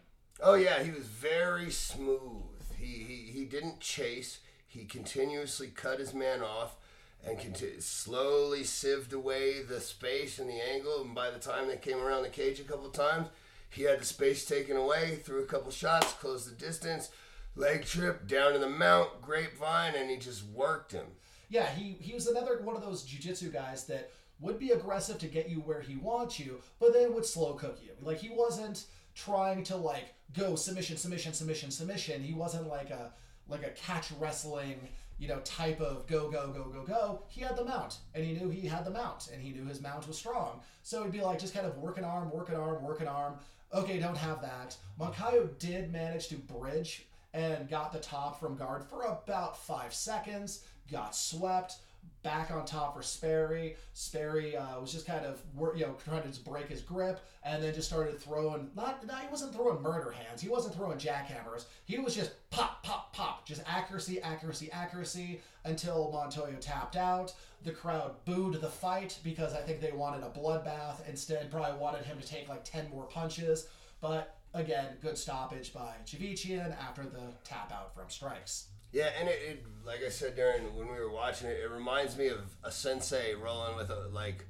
Oh yeah, he was very smooth. He he, he didn't chase. He continuously cut his man off and conti- slowly sieved away the space and the angle. And by the time they came around the cage a couple times, he had the space taken away, threw a couple shots, closed the distance, leg trip down in the mount, grapevine, and he just worked him. Yeah, he he was another one of those jujitsu guys that would be aggressive to get you where he wants you, but then would slow cook you. Like he wasn't trying to like go submission, submission, submission, submission. He wasn't like a like a catch wrestling, you know, type of go, go, go, go, go. He had the mount, and he knew he had the mount, and he knew his mount was strong. So it'd be like just kind of work an arm, work an arm, work an arm. Okay, don't have that. Moncayo did manage to bridge and got the top from guard for about five seconds, got swept. Back on top for Sperry. Sperry uh, was just kind of, you know, trying to just break his grip, and then just started throwing. Not, not, he wasn't throwing murder hands. He wasn't throwing jackhammers. He was just pop, pop, pop, just accuracy, accuracy, accuracy until Montoya tapped out. The crowd booed the fight because I think they wanted a bloodbath. Instead, probably wanted him to take like ten more punches. But again, good stoppage by Chivichyan after the tap out from strikes. Yeah, and it, it, like I said during when we were watching it, it reminds me of a sensei rolling with a like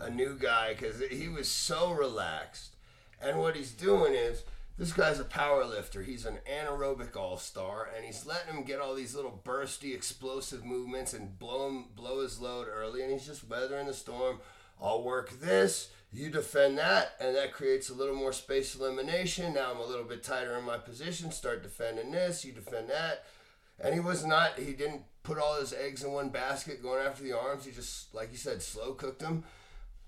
a new guy because he was so relaxed. And what he's doing is this guy's a power lifter. He's an anaerobic all star, and he's letting him get all these little bursty, explosive movements and blow him blow his load early, and he's just weathering the storm. I'll work this, you defend that, and that creates a little more space elimination. Now I'm a little bit tighter in my position. Start defending this, you defend that and he was not. He didn't put all his eggs in one basket going after the arms. He just, like you said, slow cooked them.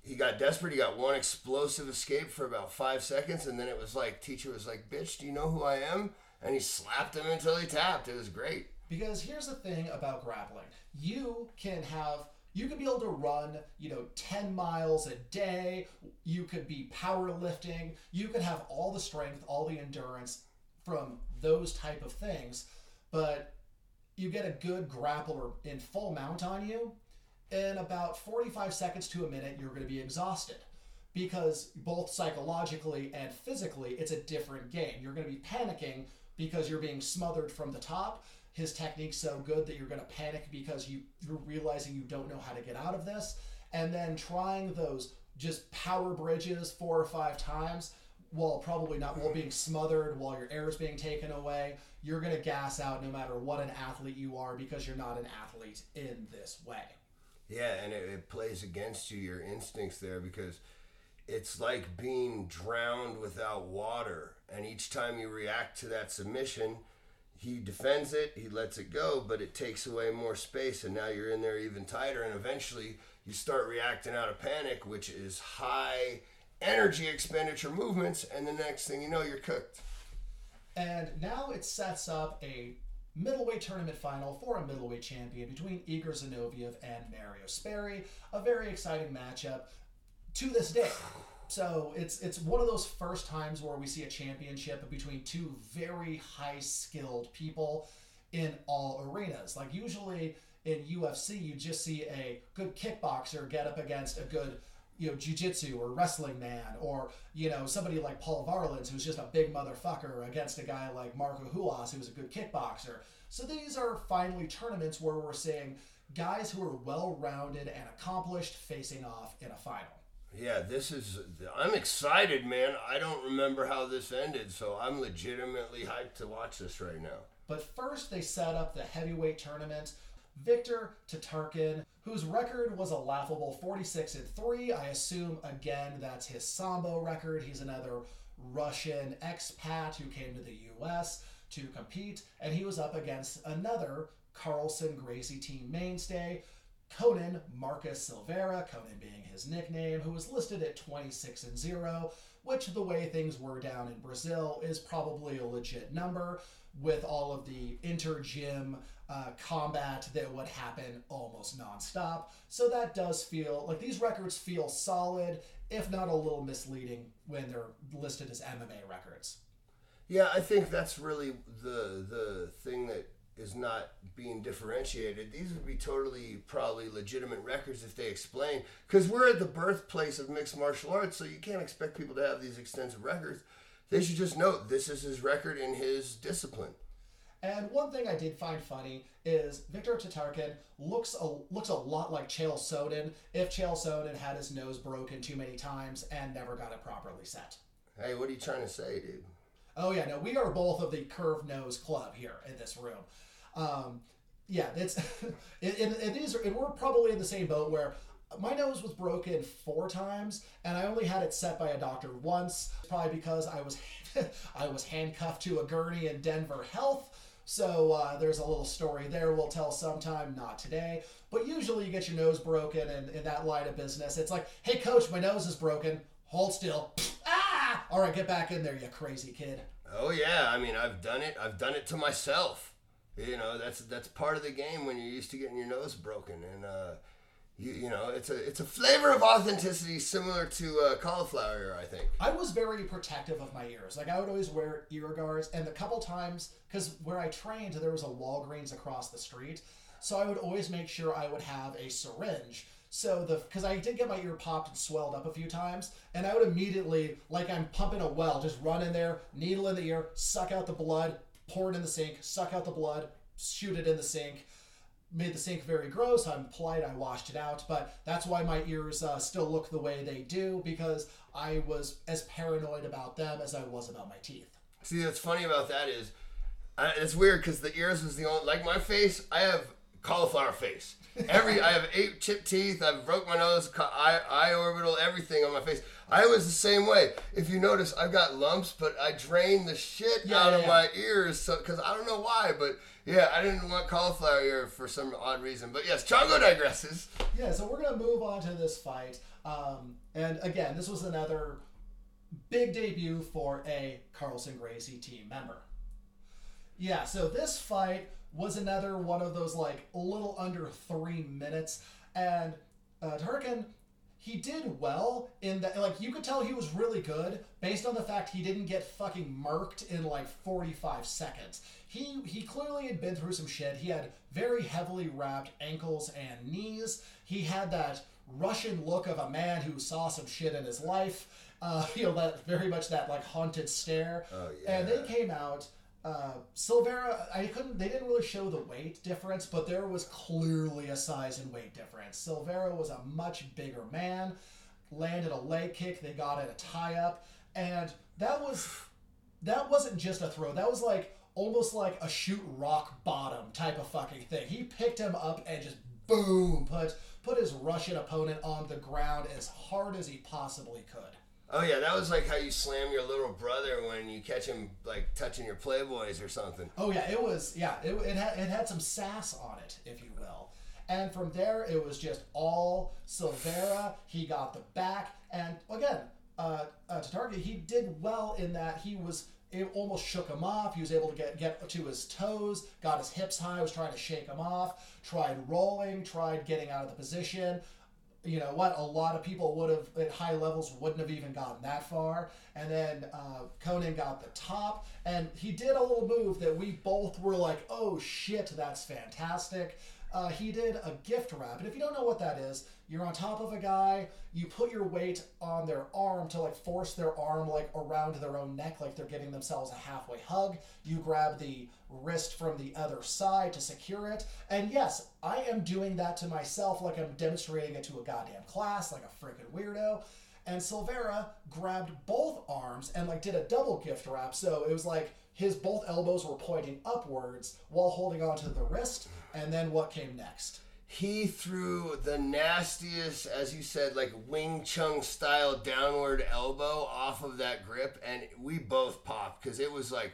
He got desperate. He got one explosive escape for about five seconds, and then it was like teacher was like, "Bitch, do you know who I am?" And he slapped him until he tapped. It was great. Because here's the thing about grappling: you can have you could be able to run, you know, 10 miles a day. You could be powerlifting. You could have all the strength, all the endurance from those type of things. But you get a good grappler in full mount on you, in about 45 seconds to a minute, you're going to be exhausted because both psychologically and physically, it's a different game. You're going to be panicking because you're being smothered from the top. His technique's so good that you're going to panic because you, you're realizing you don't know how to get out of this. And then trying those just power bridges four or five times while probably not while being smothered, while your air is being taken away, you're going to gas out no matter what an athlete you are because you're not an athlete in this way. Yeah, and it, it plays against you, your instincts there, because it's like being drowned without water. And each time you react to that submission, he defends it, he lets it go, but it takes away more space, and now you're in there even tighter. And eventually, you start reacting out of panic, which is high energy expenditure movements, and the next thing you know, you're cooked. And now it sets up a middleweight tournament final for a middleweight champion between Igor Zinoviev and Mario Sperry. A very exciting matchup to this day. So it's it's one of those first times where we see a championship between two very high skilled people in all arenas. Like usually in UFC, you just see a good kickboxer get up against a good you know, jujitsu or wrestling man, or you know, somebody like Paul Varelans, who's just a big motherfucker, against a guy like Marco Ruas, who's a good kickboxer. So these are finally tournaments where we're seeing guys who are well-rounded and accomplished facing off in a final. Yeah, this is. I'm excited, man. I don't remember how this ended, so I'm legitimately hyped to watch this right now. But first, they set up the heavyweight tournament. Victor Tatarkin, whose record was a laughable 46 and 3. I assume, again, that's his Sambo record. He's another Russian expat who came to the US to compete, and he was up against another Carlson Gracie team mainstay, Conan Marcus Silveira, Conan being his nickname, who was listed at 26 and 0, which, the way things were down in Brazil, is probably a legit number with all of the inter gym uh, combat that would happen almost nonstop. So that does feel like these records feel solid, if not a little misleading when they're listed as MMA records. Yeah, I think that's really the the thing that is not being differentiated. These would be totally probably legitimate records if they explain because we're at the birthplace of mixed martial arts, so you can't expect people to have these extensive records. They should just note this is his record in his discipline. And one thing I did find funny is Victor Tatarkin looks a, looks a lot like Chael Sonnen if Chael Sonnen had his nose broken too many times and never got it properly set. Hey, what are you trying to say, dude? Oh yeah, no, we are both of the curved nose club here in this room. Um, yeah, it's it, it, it is, and we're probably in the same boat where my nose was broken four times, and I only had it set by a doctor once. Probably because I was I was handcuffed to a gurney in Denver Health. So uh, there's a little story there we'll tell sometime, not today. But usually you get your nose broken, and in that line of business, it's like, hey coach, my nose is broken. Hold still. Ah! All right, get back in there, you crazy kid. Oh yeah, I mean I've done it. I've done it to myself. You know, that's that's part of the game when you're used to getting your nose broken, and uh, you you know it's a it's a flavor of authenticity similar to uh, cauliflower ear, I think. I was very protective of my ears. Like I would always wear ear guards, and a couple times, because where I trained, there was a Walgreens across the street, so I would always make sure I would have a syringe. So the because I did get my ear popped and swelled up a few times, and I would immediately, like I'm pumping a well, just run in there, needle in the ear, suck out the blood, pour it in the sink, suck out the blood, shoot it in the sink. Made the sink very gross. I'm polite. I washed it out, but that's why my ears uh, still look the way they do because I was as paranoid about them as I was about my teeth. See, what's funny about that is, I, it's weird because the ears was the only like my face. I have cauliflower face. Every I have eight chipped teeth. I've broke my nose, eye, eye orbital, everything on my face. I was the same way. If you notice, I've got lumps, but I drain the shit Yeah, out yeah, of yeah. my ears, so because I don't know why, but yeah, I didn't want cauliflower ear for some odd reason. But yes, Chango digresses. Yeah, so we're gonna move on to this fight. Um, and again, this was another big debut for a Carlson Gracie team member. Yeah, so this fight was another one of those like a little under three minutes, and uh, Turkin he did well in that like you could tell he was really good based on the fact he didn't get fucking murked in like 45 seconds he he clearly had been through some shit he had very heavily wrapped ankles and knees he had that russian look of a man who saw some shit in his life uh, you know that very much that like haunted stare Oh, yeah. and they came out uh, Silveira, I couldn't. They didn't really show the weight difference, but there was clearly a size and weight difference. Silveira was a much bigger man. Landed a leg kick. They got it a tie up, and that was that wasn't just a throw. That was like almost like a shoot rock bottom type of fucking thing. He picked him up and just boom put put his Russian opponent on the ground as hard as he possibly could. Oh yeah, that was like how you slam your little brother when you catch him like touching your playboys or something. Oh yeah, it was yeah. It, it had it had some sass on it, if you will. And from there, it was just all Silveira. He got the back, and again, uh, uh, Tatarki, he did well in that he was. It almost shook him off. He was able to get get to his toes, got his hips high, was trying to shake him off. Tried rolling, tried getting out of the position you know what a lot of people would have at high levels wouldn't have even gotten that far and then uh, conan got the top and he did a little move that we both were like oh shit that's fantastic uh, he did a gift wrap and if you don't know what that is you're on top of a guy you put your weight on their arm to like force their arm like around their own neck like they're giving themselves a halfway hug. You grab the wrist from the other side to secure it. And yes i am doing that to myself like i'm demonstrating it to a goddamn class like a freaking weirdo. And silveira grabbed both arms and like did a double gift wrap. So it was like his both elbows were pointing upwards while holding onto the wrist and then what came next He threw the nastiest, as you said, like Wing Chun style downward elbow off of that grip, and we both popped because it was like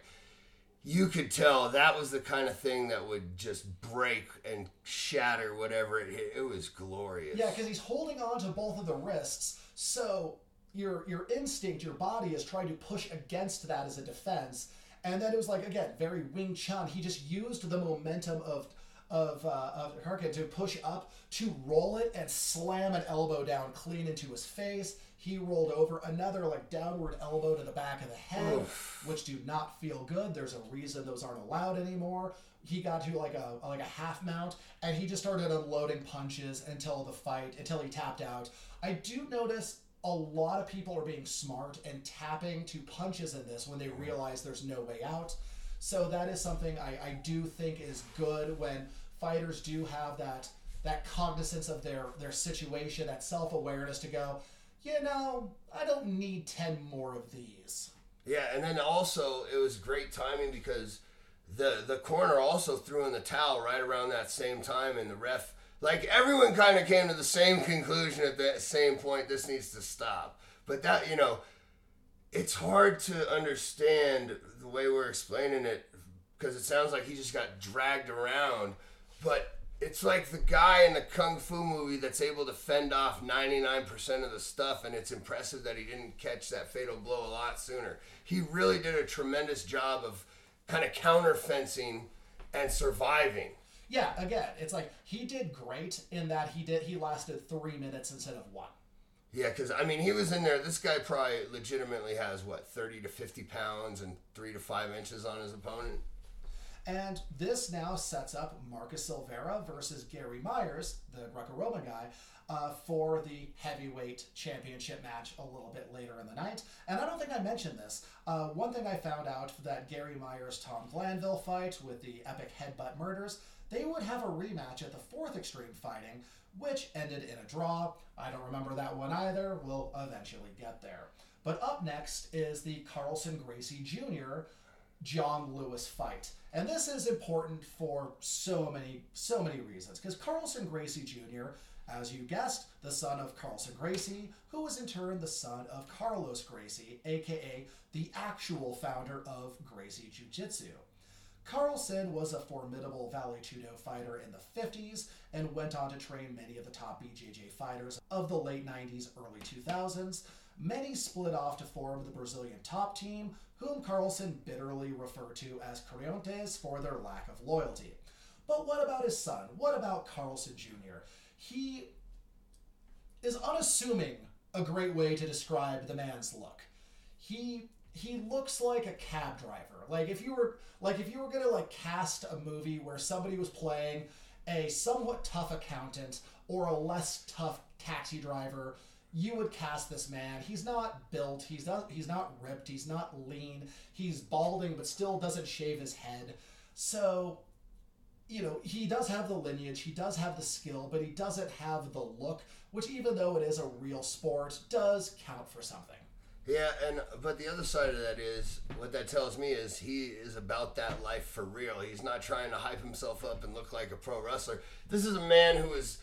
you could tell that was the kind of thing that would just break and shatter whatever it hit. It was glorious. Yeah, because he's holding on to both of the wrists. So your your instinct, your body is trying to push against that as a defense. And then it was like again, very Wing Chun. He just used the momentum of of uh, of Hurricane to push up to roll it and slam an elbow down clean into his face. He rolled over another like downward elbow to the back of the head, which do not feel good. There's a reason those aren't allowed anymore. He got to like a like a half mount, and he just started unloading punches until the fight until he tapped out. I do notice a lot of people are being smart and tapping to punches in this when they realize there's no way out. So that is something I, I do think is good when fighters do have that that cognizance of their their situation, that self awareness to go, you know, I don't need ten more of these. Yeah, and then also it was great timing because the the corner also threw in the towel right around that same time, and the ref Like everyone kind of came to the same conclusion at that same point. This needs to stop. But that you know, it's hard to understand the way we're explaining it because it sounds like he just got dragged around. But it's like the guy in the kung fu movie that's able to fend off 99% of the stuff, and it's impressive that he didn't catch that fatal blow a lot sooner. He really did a tremendous job of kind of counter fencing and surviving. Yeah, again, it's like he did great in that he did he lasted three minutes instead of one. Yeah, because I mean, he was in there. This guy probably legitimately has what thirty to fifty pounds and three to five inches on his opponent. And this now sets up Marcus Silveira versus Gary Myers, the Greco-Roman guy, uh, for the heavyweight championship match a little bit later in the night. And I don't think I mentioned this. Uh, one thing I found out that Gary Myers Tom Glanville fight with the epic headbutt murders, they would have a rematch at the fourth Extreme Fighting, which ended in a draw. I don't remember that one either. We'll eventually get there. But up next is the Carlson Gracie Jr. John Lewis fight. And this is important for so many, so many reasons. Because Carlson Gracie Jr., as you guessed, the son of Carlson Gracie, who was in turn the son of Carlos Gracie, aka the actual founder of Gracie Jiu Jitsu. Carlson was a formidable Vale Tudo fighter in the 50s and went on to train many of the top BJJ fighters of the late 90s, early 2000s. Many split off to form the Brazilian top team, whom Carlson bitterly referred to as Creontes for their lack of loyalty. But what about his son? What about Carlson Jr.? He is unassuming a great way to describe the man's look. He he looks like a cab driver. Like if you were like if you were gonna like cast a movie where somebody was playing a somewhat tough accountant or a less tough taxi driver, you would cast this man. He's not built. He's not. He's not ripped. He's not lean. He's balding, but still doesn't shave his head. So, you know, he does have the lineage. He does have the skill, but he doesn't have the look, which, even though it is a real sport, does count for something. Yeah, and but the other side of that is what that tells me is he is about that life for real. He's not trying to hype himself up and look like a pro wrestler. This is a man who is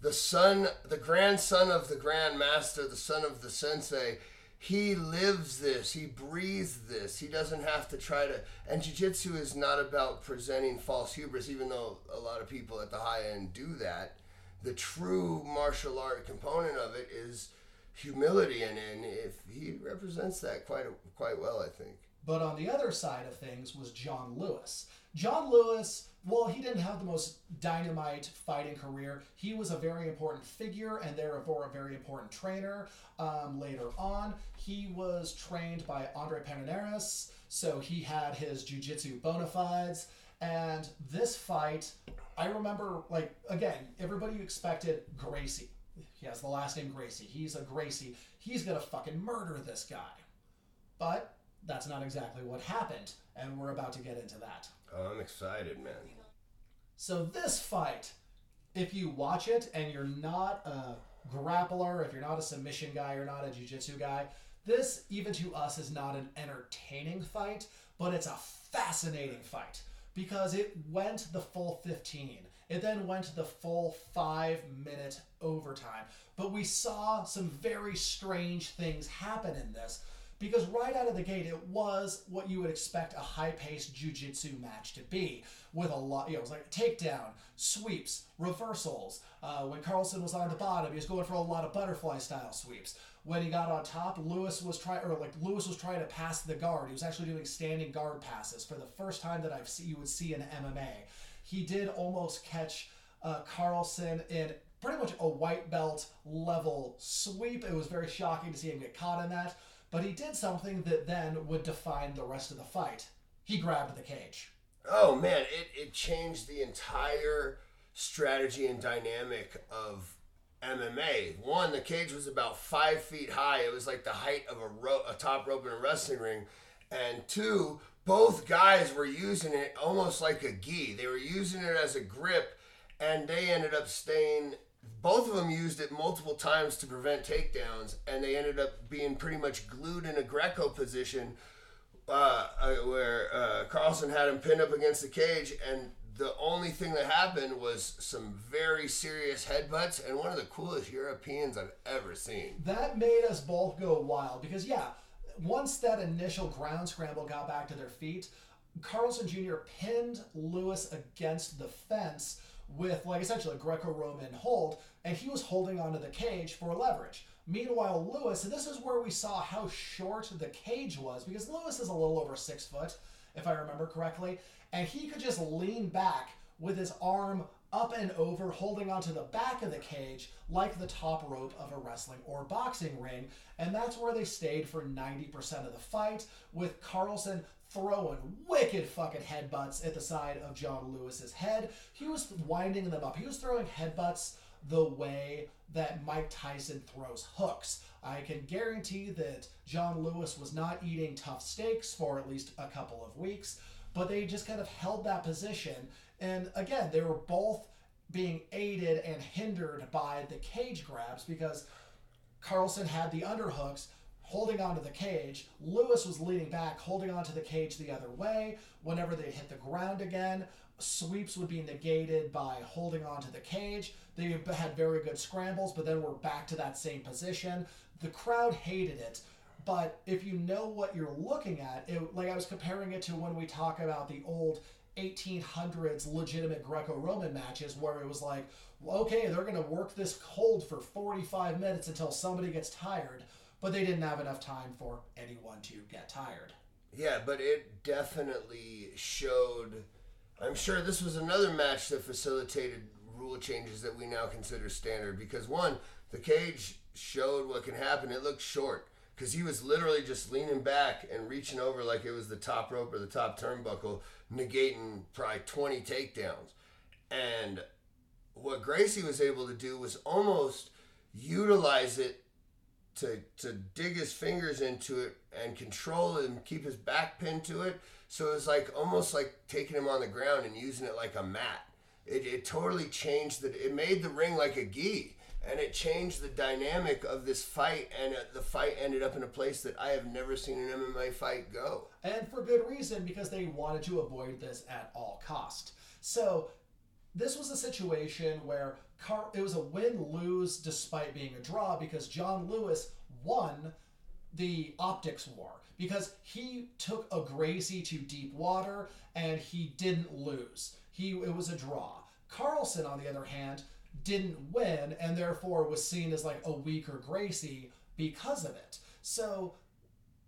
the son, the grandson of the Grand Master, the son of the Sensei. He lives this. He breathes this. He doesn't have to try to. And jiu-jitsu is not about presenting false hubris, even though a lot of people at the high end do that. The true martial art component of it is humility, and, and if he represents that quite quite well, I think. But on the other side of things was John Lewis. John Lewis, well, he didn't have the most dynamite fighting career. He was a very important figure and therefore a very important trainer. Um, later on, he was trained by Andre Pederneiras, so he had his jiu-jitsu bona fides. And this fight, I remember, like, again, everybody expected Gracie. He has the last name Gracie. He's a Gracie. He's gonna fucking murder this guy. But that's not exactly what happened, and we're about to get into that. Oh, I'm excited, man. So this fight, if you watch it and you're not a grappler, if you're not a submission guy, you're not a jiu-jitsu guy, this even to us is not an entertaining fight, but it's a fascinating fight because it went the full 15. It then went to the full 5 minute overtime. But we saw some very strange things happen in this because right out of the gate it was what you would expect a high-paced jiu-jitsu match to be with a lot you know it was like takedown sweeps reversals uh, when carlson was on the bottom he was going for a lot of butterfly style sweeps. When he got on top lewis was trying or like lewis was trying to pass the guard. He was actually doing standing guard passes. For the first time that i've seen you would see in mma he did almost catch uh, carlson in pretty much a white belt level sweep it was very shocking to see him get caught in that but he did something that then would define the rest of the fight. He grabbed the cage. Oh man, it, it changed the entire strategy and dynamic of MMA. One, the cage was about five feet high. It was like the height of a, ro- a top rope in a wrestling ring. And two, both guys were using it almost like a gi. They were using it as a grip, and they ended up staying both of them used it multiple times to prevent takedowns, and they ended up being pretty much glued in a Greco position uh, uh, where uh, Carlson had him pinned up against the cage, and the only thing that happened was some very serious headbutts and one of the coolest Europeans I've ever seen. That made us both go wild because, yeah, once that initial ground scramble got back to their feet, Carlson Jr. pinned Lewis against the fence with, like, essentially a Greco Roman hold, and he was holding onto the cage for leverage. Meanwhile, Lewis, and this is where we saw how short the cage was because Lewis is a little over six foot, if I remember correctly, and he could just lean back with his arm up and over, holding onto the back of the cage like the top rope of a wrestling or boxing ring. And that's where they stayed for 90% of the fight, with Carlson throwing wicked fucking headbutts at the side of John Lewis's head. He was winding them up. He was throwing headbutts the way that Mike Tyson throws hooks. I can guarantee that John Lewis was not eating tough steaks for at least a couple of weeks, but they just kind of held that position. And again, they were both being aided and hindered by the cage grabs because Carlson had the underhooks holding onto the cage. Lewis was leaning back, holding onto the cage the other way. Whenever they hit the ground again, sweeps would be negated by holding onto the cage. They had very good scrambles, but then we're back to that same position. The crowd hated it. But if you know what you're looking at, it, like I was comparing it to when we talk about the old 1800s legitimate Greco-Roman matches where it was like, okay, they're going to work this hold for 45 minutes until somebody gets tired, but they didn't have enough time for anyone to get tired. Yeah, but it definitely showed. I'm sure this was another match that facilitated rule changes that we now consider standard because one, the cage showed what can happen. It looked short because he was literally just leaning back and reaching over like it was the top rope or the top turnbuckle, negating probably 20 takedowns. And what Gracie was able to do was almost utilize it to to dig his fingers into it and control and keep his back pinned to it. So it was like almost like taking him on the ground and using it like a mat. It, it totally changed the it made the ring like a gi and it changed the dynamic of this fight and the fight ended up in a place that I have never seen an MMA fight go. And for good reason because they wanted to avoid this at all cost. So this was a situation where Car- it was a win lose despite being a draw because John Lewis won the optics war because he took a Gracie to deep water and he didn't lose. He it was a draw. Carlson, on the other hand, didn't win and therefore was seen as like a weaker Gracie because of it. So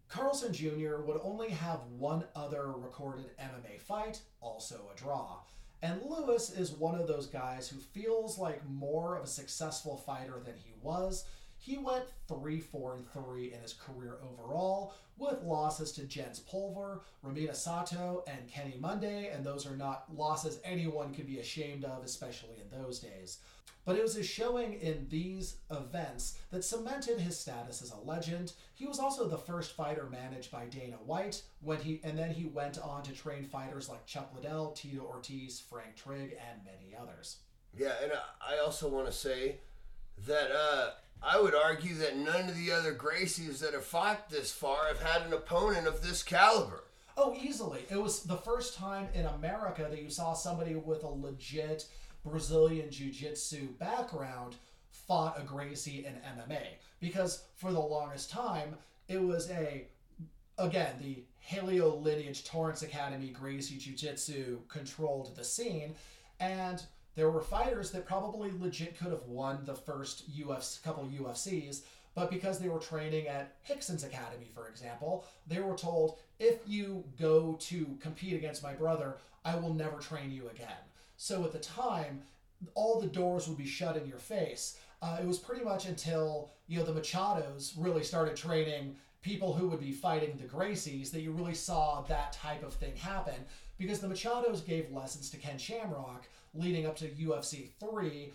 Carlson Jr. would only have one other recorded MMA fight, also a draw. And Lewis is one of those guys who feels like more of a successful fighter than he was. He went 3 4 and 3 in his career overall, with losses to Jens Pulver, Rumina Sato, and Kenny Monday, and those are not losses anyone could be ashamed of, especially in those days. But it was his showing in these events that cemented his status as a legend. He was also the first fighter managed by Dana White when he and then he went on to train fighters like Chuck Liddell, Tito Ortiz, Frank Trigg, and many others. Yeah, and I also want to say that uh, I would argue that none of the other Gracies that have fought this far have had an opponent of this caliber. Oh, easily. It was the first time in America that you saw somebody with a legit Brazilian Jiu Jitsu background fought a Gracie in MMA. Because for the longest time, it was a, again, the Helio lineage Torrance Academy Gracie Jiu Jitsu controlled the scene. And there were fighters that probably legit could have won the first UFC, couple UFCs, but because they were training at Rickson's Academy, for example, they were told, if you go to compete against my brother, I will never train you again. So at the time, all the doors would be shut in your face. Uh, it was pretty much until you know the Machados really started training people who would be fighting the Gracies that you really saw that type of thing happen. Because the Machados gave lessons to Ken Shamrock leading up to UFC three,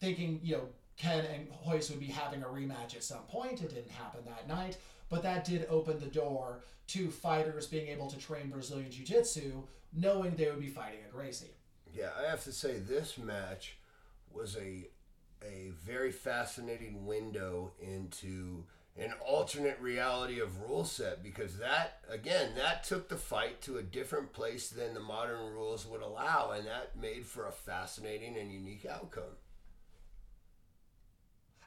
thinking you know Ken and Royce would be having a rematch at some point. It didn't happen that night, but that did open the door to fighters being able to train Brazilian Jiu Jitsu, knowing they would be fighting a Gracie. Yeah, I have to say this match was a a very fascinating window into an alternate reality of rule set because that again that took the fight to a different place than the modern rules would allow and that made for a fascinating and unique outcome.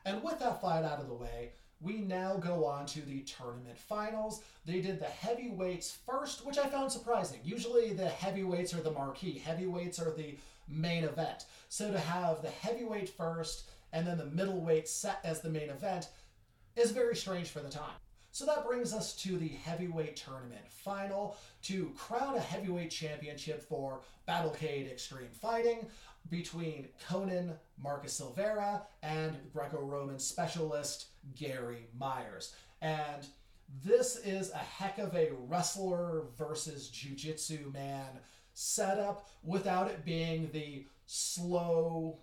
And with that fight out of the way we now go on to the tournament finals. They did the heavyweights first, which I found surprising. Usually the heavyweights are the marquee, heavyweights are the main event. So to have the heavyweight first and then the middleweight set as the main event is very strange for the time. So that brings us to the heavyweight tournament final to crown a heavyweight championship for Battlecade Extreme Fighting between Conan Marcus Silveira and Greco Roman specialist Gary Myers. And this is a heck of a wrestler versus jiu jitsu man setup without it being the slow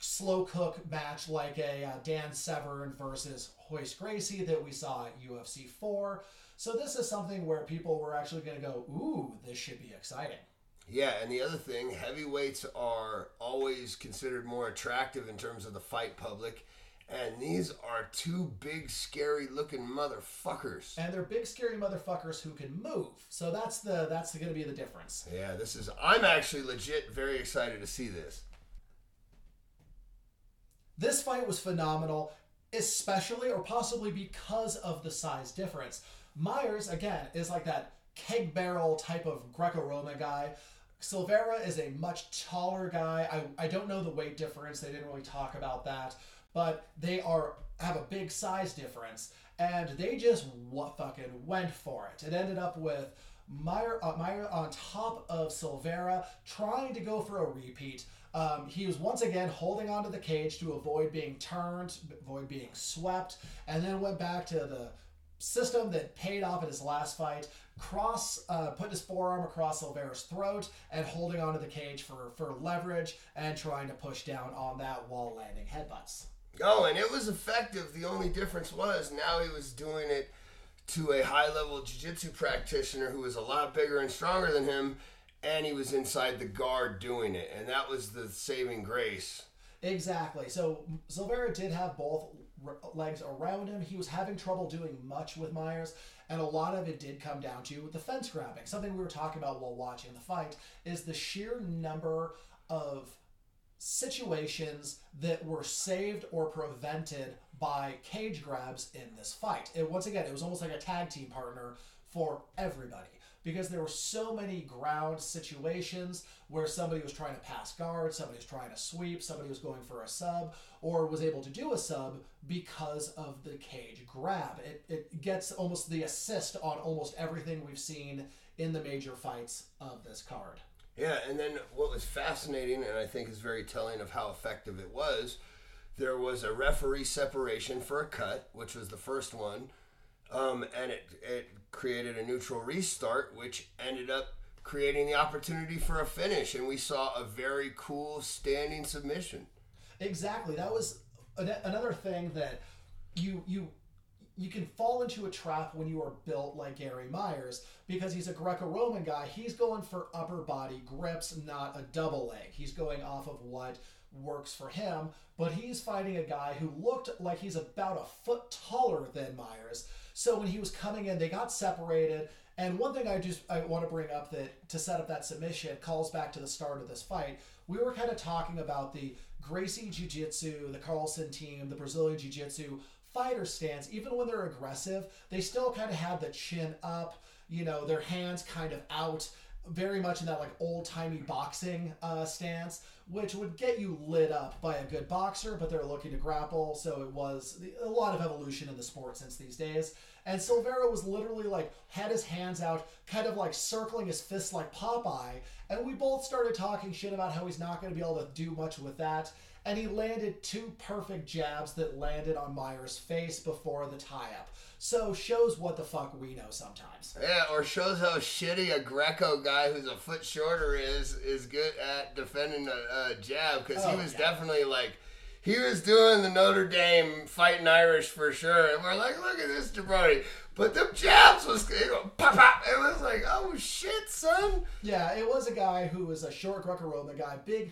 slow cook match like a uh, Dan Severn versus Royce Gracie that we saw at UFC 4. So this is something where people were actually going to go, ooh, this should be exciting. Yeah, and the other thing, heavyweights are always considered more attractive in terms of the fight public. And these are two big, scary looking motherfuckers. And they're big, scary motherfuckers who can move. So that's the that's going to be the difference. Yeah, this is. I'm actually legit very excited to see this. This fight was phenomenal, especially or possibly because of the size difference. Myers, again, is like that keg barrel type of Greco Roman guy. Silveira is a much taller guy. I, I don't know the weight difference. They didn't really talk about that, but they are have a big size difference, and they just what fucking went for it. It ended up with Meyer, uh, Meyer on top of Silveira trying to go for a repeat. Um, he was once again holding onto the cage to avoid being turned, avoid being swept, and then went back to the system that paid off at his last fight. Cross, uh, put his forearm across Silveira's throat and holding onto the cage for, for leverage and trying to push down on that while landing headbutts. Oh, and it was effective. The only difference was now he was doing it to a high level jiu jitsu practitioner who was a lot bigger and stronger than him and he was inside the guard doing it, and that was the saving grace. Exactly. So Silveira did have both legs around him. He was having trouble doing much with Myers, and a lot of it did come down to the fence grabbing. Something we were talking about while watching the fight is the sheer number of situations that were saved or prevented by cage grabs in this fight. And once again, it was almost like a tag team partner for everybody because there were so many ground situations where somebody was trying to pass guard, somebody was trying to sweep, somebody was going for a sub, or was able to do a sub because of the cage grab. It, it gets almost the assist on almost everything we've seen in the major fights of this card. Yeah, and then what was fascinating, and I think is very telling of how effective it was, there was a referee separation for a cut, which was the first one um, and it, it created a neutral restart, which ended up creating the opportunity for a finish. And we saw a very cool standing submission. Exactly. That was another thing that you you you can fall into a trap when you are built like Gary Myers because he's a Greco-Roman guy. He's going for upper body grips, not a double leg. He's going off of what works for him, but he's fighting a guy who looked like he's about a foot taller than Myers. So when he was coming in, they got separated. And one thing I just I want to bring up that to set up that submission calls back to the start of this fight. We were kind of talking about the Gracie Jiu Jitsu, the Carlson team, the Brazilian Jiu Jitsu fighter stance. Even when they're aggressive, they still kind of have the chin up, you know, their hands kind of out very much in that like old timey boxing uh, stance, which would get you lit up by a good boxer, but they're looking to grapple. So it was a lot of evolution in the sport since these days. And Silveira was literally like had his hands out, kind of like circling his fists like Popeye. And we both started talking shit about how he's not going to be able to do much with that. And he landed two perfect jabs that landed on Myers' face before the tie up. So shows what the fuck we know sometimes. Yeah, or shows how shitty a Greco guy who's a foot shorter is is good at defending a, a jab because oh, he was yeah. definitely like he was doing the Notre Dame fighting Irish for sure, and we're like, look at this jabroni. But the jabs was pop pop. It was like, oh shit, son. Yeah, it was a guy who was a short Greco-Roman guy, big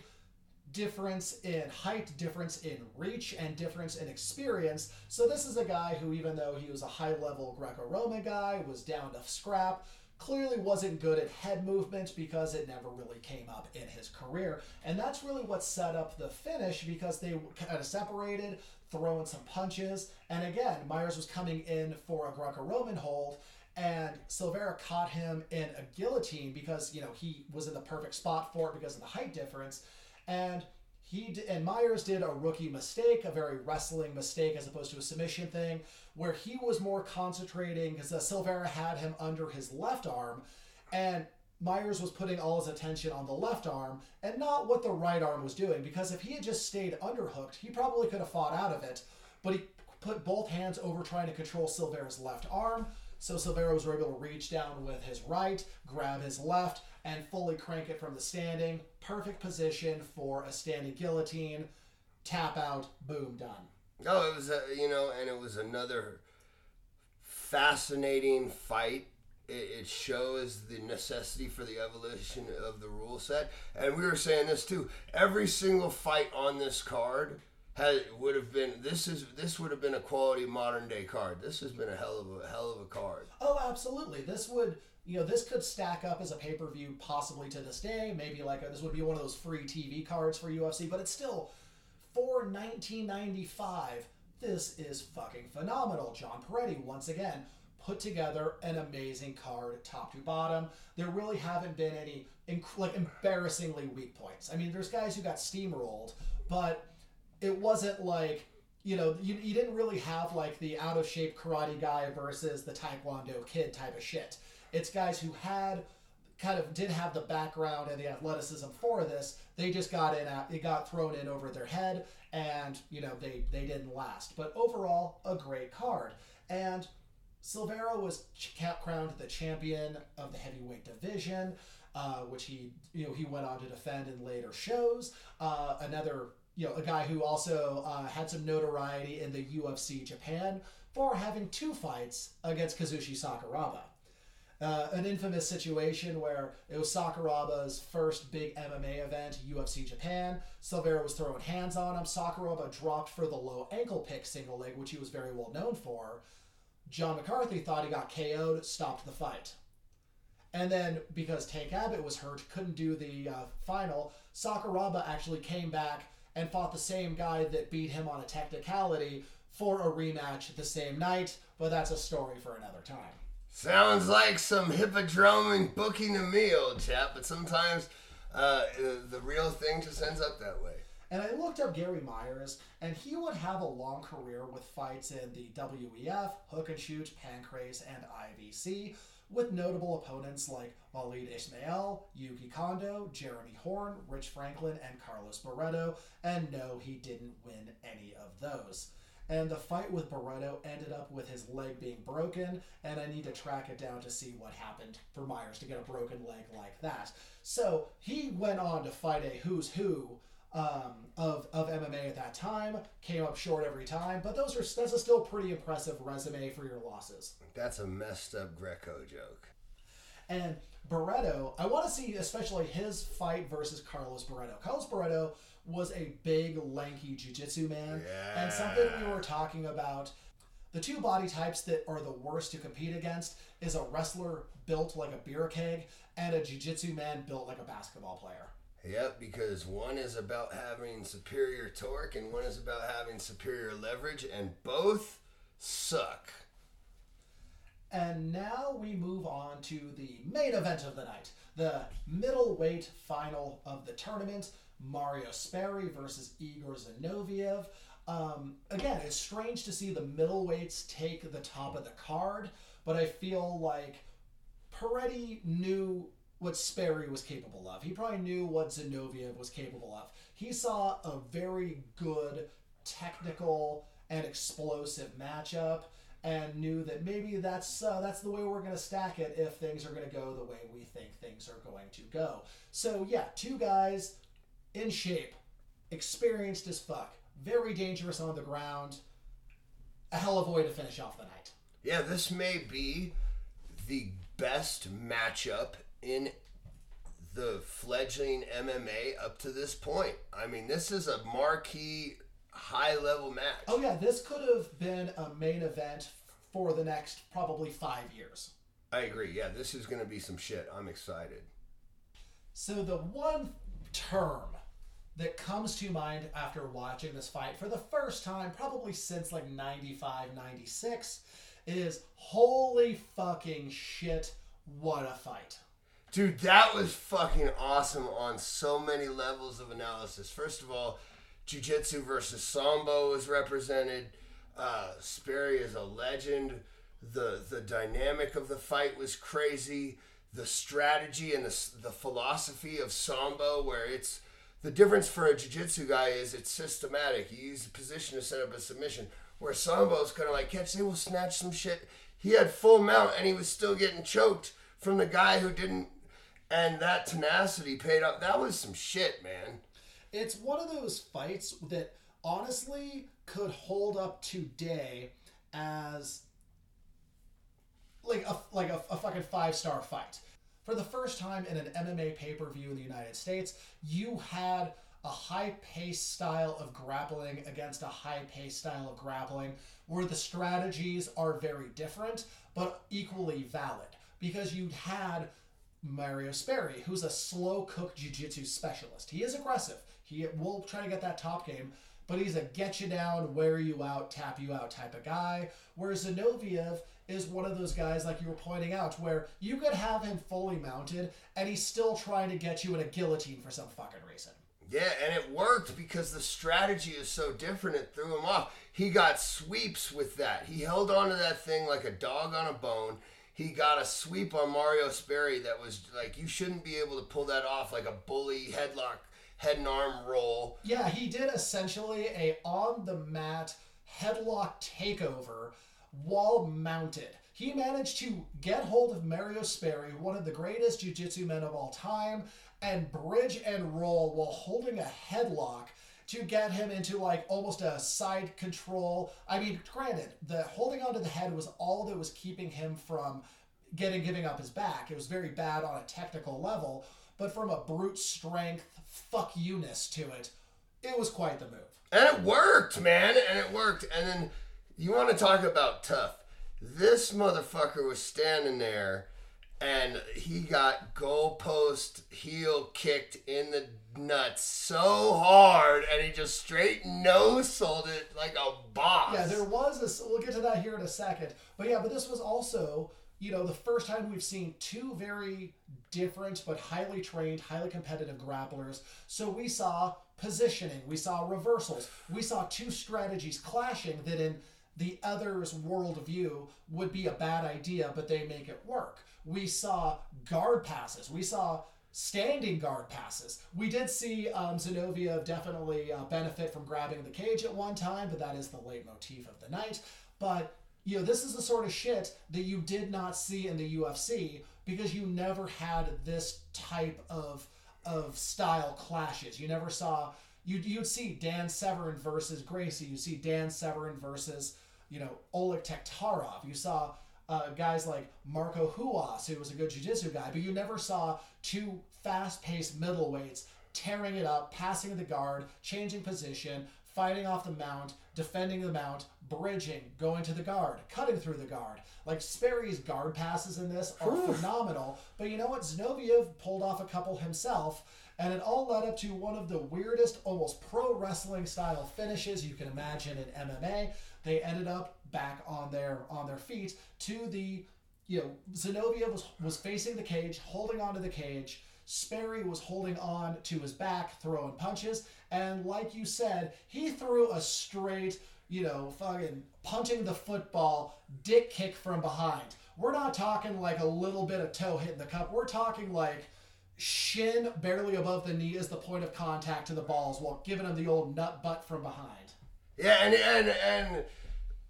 difference in height, difference in reach, and difference in experience. So this is a guy who, even though he was a high level Greco Roman guy, was down to scrap, clearly wasn't good at head movement because it never really came up in his career. And that's really what set up the finish because they kind of separated, throwing some punches. And again, Myers was coming in for a Greco Roman hold. And Silveira caught him in a guillotine because you know he was in the perfect spot for it because of the height difference, and he d- and Myers did a rookie mistake, a very wrestling mistake as opposed to a submission thing, where he was more concentrating because uh, Silveira had him under his left arm, and Myers was putting all his attention on the left arm and not what the right arm was doing. Because if he had just stayed underhooked, he probably could have fought out of it. But he put both hands over trying to control Silveira's left arm. So Silveira was able to reach down with his right, grab his left, and fully crank it from the standing. Perfect position for a standing guillotine. Tap out, boom, done. No, it was a you know, and it was another fascinating fight. It, it shows the necessity for the evolution of the rule set, and we were saying this too. Every single fight on this card had would have been this is this would have been a quality modern day card. This has been a hell of a hell of a card. Oh, absolutely. This would, you know, this could stack up as a pay per view possibly to this day. Maybe like a, this would be one of those free TV cards for UFC, but it's still for 1995. This is fucking phenomenal. John Perretti once again put together an amazing card, top to bottom. There really haven't been any inc- like embarrassingly weak points. I mean, there's guys who got steamrolled, but it wasn't like you know you, you didn't really have like the out of shape karate guy versus the taekwondo kid type of shit it's guys who had kind of did have the background and the athleticism for this they just got in at, it got thrown in over their head and you know they they didn't last but overall a great card and Silveira was crowned the champion of the heavyweight division, uh, which he you know he went on to defend in later shows. Uh, another you know a guy who also uh, had some notoriety in the UFC Japan for having two fights against Kazushi Sakuraba. Uh, an infamous situation where it was Sakuraba's first big MMA event, UFC Japan. Silveira was throwing hands on him. Sakuraba dropped for the low ankle pick single leg, which he was very well known for. John McCarthy thought he got KO'd, stopped the fight. And then because Tank Abbott was hurt, couldn't do the uh, final, Sakuraba actually came back and fought the same guy that beat him on a technicality for a rematch the same night. But that's a story for another time. Sounds like some hippodrome booking to me, old chap. But sometimes uh, the real thing just ends up that way. And I looked up Gary Myers, and he would have a long career with fights in the WEF, Hook and Shoot, Pancrase, and IVC, with notable opponents like Walid Ismail, Yuki Kondo, Jeremy Horn, Rich Franklin, and Carlos Barreto. And no, he didn't win any of those. And the fight with Barreto ended up with his leg being broken, and I need to track it down to see what happened for Myers to get a broken leg like that. So he went on to fight a who's who um, of of MMA at that time. Came up short every time, but those are that's a still pretty impressive resume for your losses. That's a messed up Greco joke. And Barreto, I want to see especially his fight versus Carlos Barreto. Carlos Barreto was a big, lanky jiu-jitsu man, and something we were talking about. The two body types that are the worst to compete against is a wrestler built like a beer keg and a jiu-jitsu man built like a basketball player. Yep, because one is about having superior torque and one is about having superior leverage, and both suck. And now we move on to the main event of the night the middleweight final of the tournament Mario Sperry versus Igor Zinoviev. Um, again, it's strange to see the middleweights take the top of the card, but I feel like Perretti knew what Sperry was capable of. He probably knew what Zinoviev was capable of. He saw a very good technical and explosive matchup and knew that maybe that's uh, that's the way we're going to stack it if things are going to go the way we think things are going to go. So yeah, two guys in shape, experienced as fuck, very dangerous on the ground. A hell of a way to finish off the night. Yeah, this may be the best matchup in the fledgling MMA up to this point. I mean, this is a marquee, high level match. Oh yeah, this could have been a main event for the next probably five years. I agree. Yeah, this is going to be some shit. I'm excited. So the one term that comes to mind after watching this fight for the first time, probably since like 95, 96, is holy fucking shit, what a fight. Dude, that was fucking awesome on so many levels of analysis. First of all, Jiu Jitsu versus Sambo was represented. Uh, Sperry is a legend. The the dynamic of the fight was crazy. The strategy and the, the philosophy of Sambo, where it's the difference for a jiu-jitsu guy is it's systematic. You use a position to set up a submission. Where Sambo's kind of like catch, they will snatch some shit. He had full mount and he was still getting choked from the guy who didn't. And that tenacity paid off. That was some shit, man. It's one of those fights that honestly could hold up today as like a like a, a fucking five star fight. For the first time in an MMA pay per view in the United States, you had a high paced style of grappling against a high paced style of grappling where the strategies are very different but equally valid because you had Mario Sperry, who's a slow cook jiu-jitsu specialist. He is aggressive. He will try to get that top game, but he's a get you down, wear you out, tap you out type of guy. Whereas Zinoviev is one of those guys, like you were pointing out, where you could have him fully mounted and he's still trying to get you in a guillotine for some fucking reason. Yeah, and it worked because the strategy is so different. It threw him off. He got sweeps with that. He held on to that thing like a dog on a bone. He got a sweep on Mario Sperry that was like you shouldn't be able to pull that off like a bully headlock, head and arm roll. Yeah, he did essentially a on the mat headlock takeover while mounted. He managed to get hold of Mario Sperry, one of the greatest jiu-jitsu men of all time, and bridge and roll while holding a headlock to get him into like almost a side control. I mean, granted, the holding onto the head was all that was keeping him from getting giving up his back. It was very bad on a technical level, but from a brute strength fuck you-ness to it, it was quite the move. And it worked, man, and it worked. And then you want to talk about tough. This motherfucker was standing there and he got goalpost heel kicked in the nuts so hard and he just straight no sold it like a boss. Yeah, there was a. We'll get to that here in a second. But yeah, but this was also, you know, the first time we've seen two very different but highly trained, highly competitive grapplers. So we saw positioning, we saw reversals, we saw two strategies clashing that in the other's worldview would be a bad idea, but they make it work. We saw guard passes. We saw standing guard passes. We did see um, Zinoviev definitely uh, benefit from grabbing the cage at one time, but that is the leitmotif of the night. But you know, this is the sort of shit that you did not see in the UFC because you never had this type of of style clashes. You never saw you you'd see Dan Severn versus Gracie. You see Dan Severn versus you know Oleg Taktarov. You saw uh, guys like Marco Ruas, who was a good jiu-jitsu guy, but you never saw two fast-paced middleweights tearing it up, passing the guard, changing position, fighting off the mount, defending the mount, bridging, going to the guard, cutting through the guard. Like Sperry's guard passes in this are phenomenal. But you know what? Zinoviev pulled off a couple himself, and it all led up to one of the weirdest, almost pro wrestling style finishes you can imagine in MMA. They ended up back on their on their feet to the you know Zinoviev was was facing the cage, holding onto the cage. Sperry was holding on to his back, throwing punches, and like you said, he threw a straight, you know, fucking punching the football dick kick from behind. We're not talking like a little bit of toe hitting the cup. We're talking like shin barely above the knee is the point of contact to the balls while giving him the old nut butt from behind. Yeah, and and and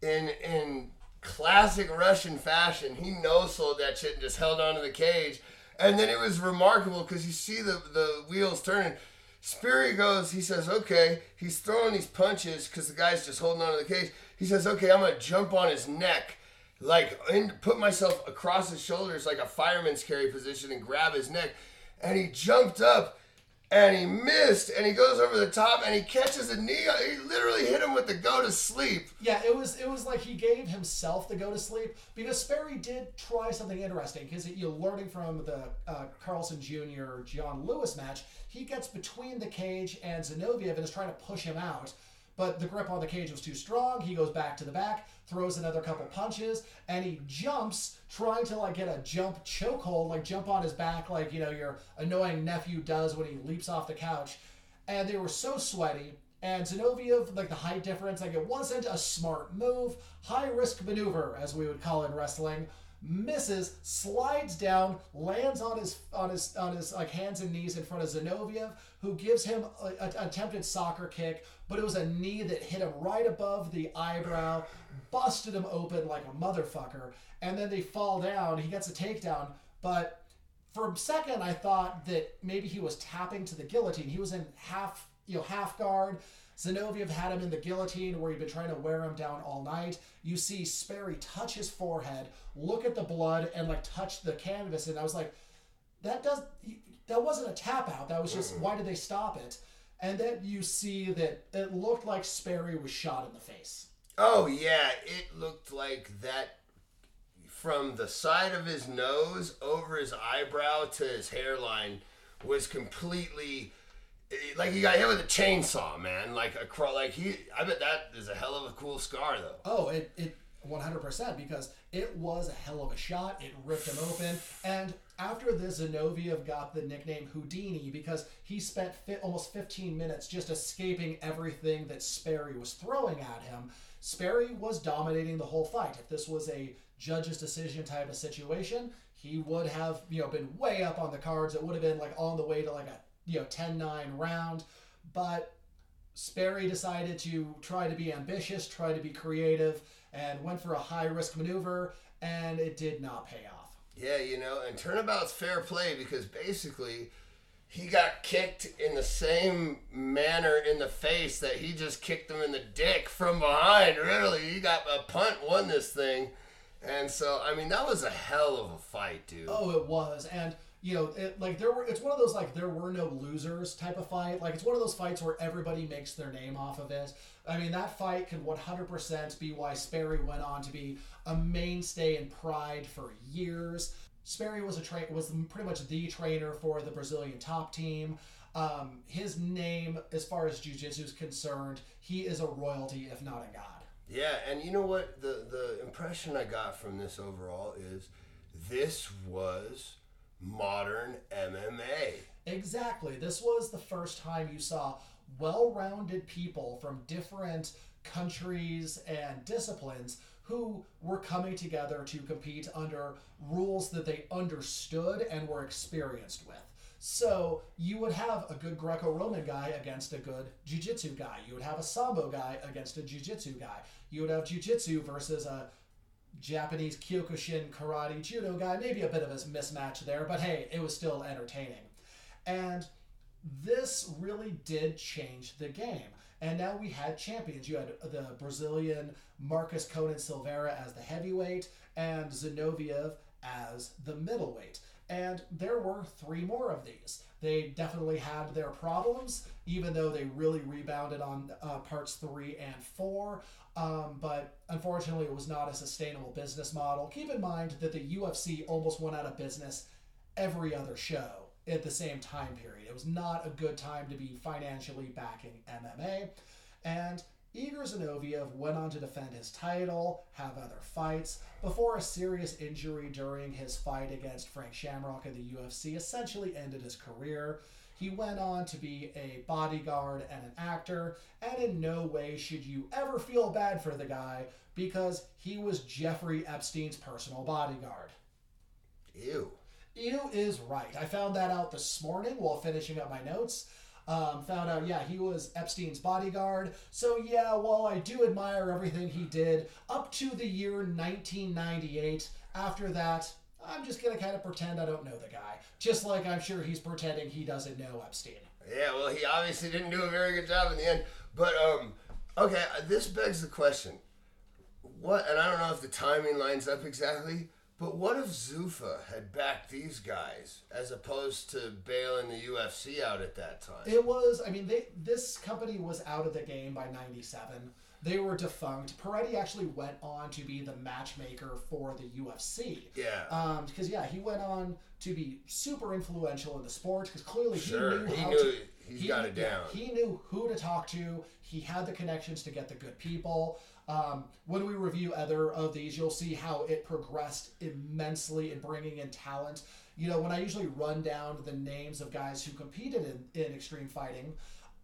in in classic Russian fashion, he no sold that shit and just held onto the cage. And then it was remarkable because you see the the wheels turning. Sperry goes, he says, okay, he's throwing these punches because the guy's just holding onto the cage. He says, okay, I'm gonna jump on his neck, like and put myself across his shoulders like a fireman's carry position and grab his neck. and he jumped up and he missed and he goes over the top and he catches a knee. He literally hit him with the go to sleep. Yeah, it was it was like he gave himself the go to sleep because Sperry did try something interesting because you know, learning from the uh, Carlson Jr. John Lewis match, he gets between the cage and Zinoviev and is trying to push him out but the grip on the cage was too strong. He goes back to the back, throws another couple punches, and he jumps, trying to like get a jump chokehold, like jump on his back, like you know your annoying nephew does when he leaps off the couch. And they were so sweaty. And Zinoviev, like the height difference, like it wasn't a smart move, high risk maneuver, as we would call it in wrestling misses, slides down, lands on his on his on his like hands and knees in front of Zinoviev, who gives him an attempted soccer kick, but it was a knee that hit him right above the eyebrow, busted him open like a motherfucker, and then they fall down. He gets a takedown, but for a second I thought that maybe he was tapping to the guillotine. He was in half you know half guard Zinoviev had him in the guillotine where he'd been trying to wear him down all night. You see Sperry touch his forehead, look at the blood, and like touch the canvas. And I was like, that does that wasn't a tap out. That was just mm-hmm. why did they stop it? And then you see that it looked like Sperry was shot in the face. Oh yeah, it looked like that from the side of his nose over his eyebrow to his hairline was completely like he got hit with a chainsaw, man. Like a crawl, like he. I bet that is a hell of a cool scar, though. Oh, it it 100% because it was a hell of a shot. It ripped him open, and after this, Zinoviev got the nickname Houdini because he spent fi- almost 15 minutes just escaping everything that Sperry was throwing at him. Sperry was dominating the whole fight. If this was a judge's decision type of situation, he would have you know been way up on the cards. It would have been like on the way to like a you know 10-9 round but Sperry decided to try to be ambitious, try to be creative, and went for a high risk maneuver, and it did not pay off. Yeah, you know, and turnabout's fair play because basically he got kicked in the same manner in the face that he just kicked him in the dick from behind. Really, he got a punt, won this thing. And so, I mean, that was a hell of a fight, dude. Oh, it was. And you know, it, like there were, it's one of those like there were no losers type of fight. Like it's one of those fights where everybody makes their name off of it. I mean, that fight can 100% be why Sperry went on to be a mainstay in Pride for years. Sperry was a tra- was pretty much the trainer for the Brazilian top team. Um, his name, as far as jiu-jitsu is concerned, he is a royalty, if not a god. Yeah, and you know what? The the impression I got from this overall is this was modern MMA. Exactly. This was the first time you saw well rounded people from different countries and disciplines who were coming together to compete under rules that they understood and were experienced with. So you would have a good Greco-Roman guy against a good Jiu-Jitsu guy. You would have a Sambo guy against a Jiu-Jitsu guy. You would have Jiu-Jitsu versus a Japanese Kyokushin karate judo guy. Maybe a bit of a mismatch there, but hey, it was still entertaining. And this really did change the game. And now we had champions. You had the Brazilian Marcus Conan Silveira as the heavyweight and Zinoviev as the middleweight. And there were three more of these. They definitely had their problems, even though they really rebounded on uh, parts three and four. Um, but unfortunately, it was not a sustainable business model. Keep in mind that the UFC almost went out of business every other show at the same time period. It was not a good time to be financially backing MMA. And Igor Zinoviev went on to defend his title, have other fights, before a serious injury during his fight against Frank Shamrock in the UFC essentially ended his career. He went on to be a bodyguard and an actor, and in no way should you ever feel bad for the guy because he was Jeffrey Epstein's personal bodyguard. Ew. Ew is right. I found that out this morning while finishing up my notes. Um, found out, yeah, he was Epstein's bodyguard. So, yeah, while I do admire everything he did up to the year 1998, after that, I'm just going to kind of pretend I don't know the guy. Just like I'm sure he's pretending he doesn't know Epstein. Yeah, well, he obviously didn't do a very good job in the end. But, um, okay, this begs the question. What, and I don't know if the timing lines up exactly, But what if Zuffa had backed these guys as opposed to bailing the UFC out at that time? It was, I mean, they this company was out of the game by 97. They were defunct. Perretti actually went on to be the matchmaker for the UFC. Yeah. Um, because yeah, he went on to be super influential in the sport because clearly Sure, he knew he how knew to. He's got it down. he knew who to talk to. He had the connections to get the good people. Um, when we review other of these, you'll see how it progressed immensely in bringing in talent. You know, when I usually run down the names of guys who competed in, in extreme fighting,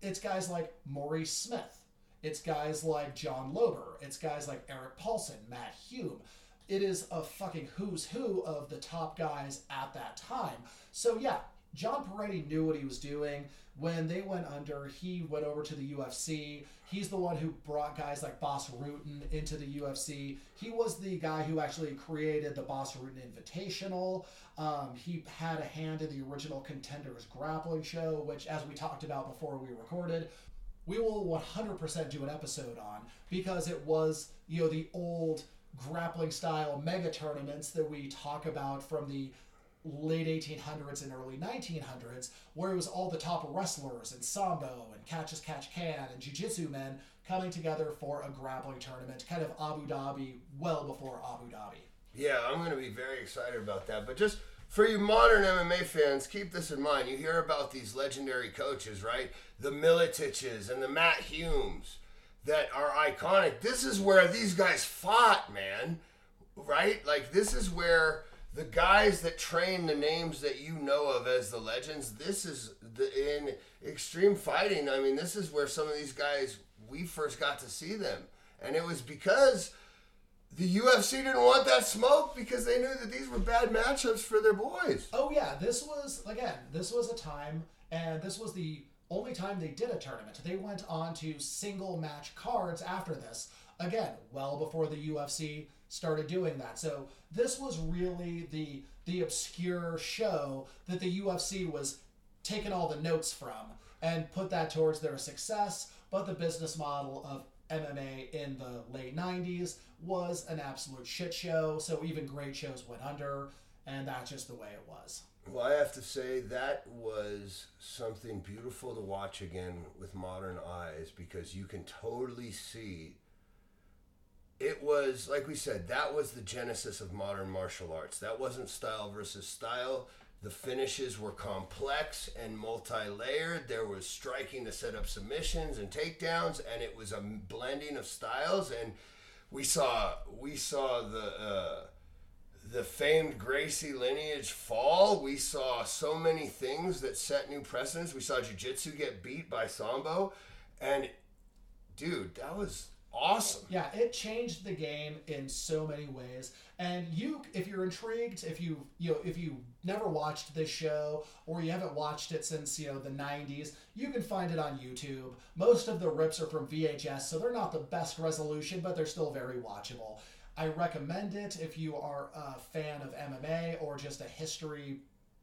it's guys like Maurice Smith. It's guys like John Lober. It's guys like Erik Paulson, Matt Hume. It is a fucking who's who of the top guys at that time. So yeah, John Perretti knew what he was doing. When they went under, he went over to the UFC. He's the one who brought guys like Bas Rutten into the UFC. He was the guy who actually created the Bas Rutten Invitational. Um, he had a hand in the original Contenders grappling show, which, as we talked about before we recorded, we will 100% do an episode on because it was, you know, the old grappling style mega tournaments that we talk about from the late 1800s and early 1900s, where it was all the top wrestlers and sambo and catch as catch can and jiu-jitsu men coming together for a grappling tournament, kind of Abu Dhabi, well before Abu Dhabi. Yeah, I'm going to be very excited about that. But just for you modern MMA fans, keep this in mind. You hear about these legendary coaches, right? The Miletiches and the Matt Humes that are iconic. This is where these guys fought, man. Right? Like, this is where the guys that train the names that you know of as the legends, this is the in extreme fighting. I mean, this is where some of these guys we first got to see them. And it was because the UFC didn't want that smoke because they knew that these were bad matchups for their boys. Oh yeah, this was again, this was a time and this was the only time they did a tournament. They went on to single match cards after this. Again, well before the UFC started doing that. So this was really the the obscure show that the UFC was taking all the notes from and put that towards their success, but the business model of MMA in the late 90s was an absolute shit show. So even great shows went under, and that's just the way it was. Well, I have to say that was something beautiful to watch again with modern eyes because you can totally see it was like we said that was the genesis of modern martial arts. That wasn't style versus style. The finishes were complex and multi-layered. There was striking to set up submissions and takedowns, and it was a blending of styles. And we saw we saw the uh, the famed Gracie lineage fall. We saw so many things that set new precedents. We saw Jiu-Jitsu get beat by Sambo, and dude, that was awesome. Yeah, it changed the game in so many ways. And you, if you're intrigued, if you you know if you never watched this show or you haven't watched it since you know the 90s, you can find it on YouTube. Most of the rips are from VHS, so they're not the best resolution, but they're still very watchable. I recommend it if you are a fan of MMA or just a history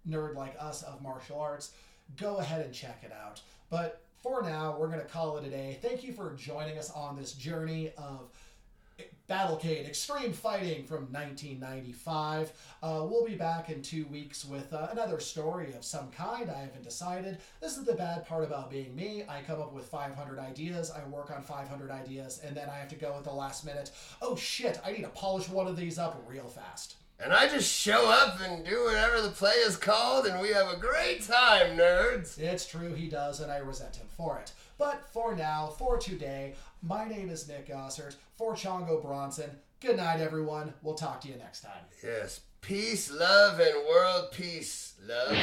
nerd like us of martial arts. Go ahead and check it out. But for now, we're going to call it a day. Thank you for joining us on this journey of Battlecade Extreme Fighting from 1995. Uh, we'll be back in two weeks with uh, another story of some kind. I haven't decided. This is the bad part about being me. I come up with 500 ideas, I work on 500 ideas, and then I have to go at the last minute. Oh shit, I need to polish one of these up real fast. And I just show up and do whatever the play is called, and we have a great time, nerds. It's true, he does, and I resent him for it. But for now, for today, my name is Nick Gossert. For Chango Bronson, good night, everyone. We'll talk to you next time. Yes, peace, love, and world peace, love.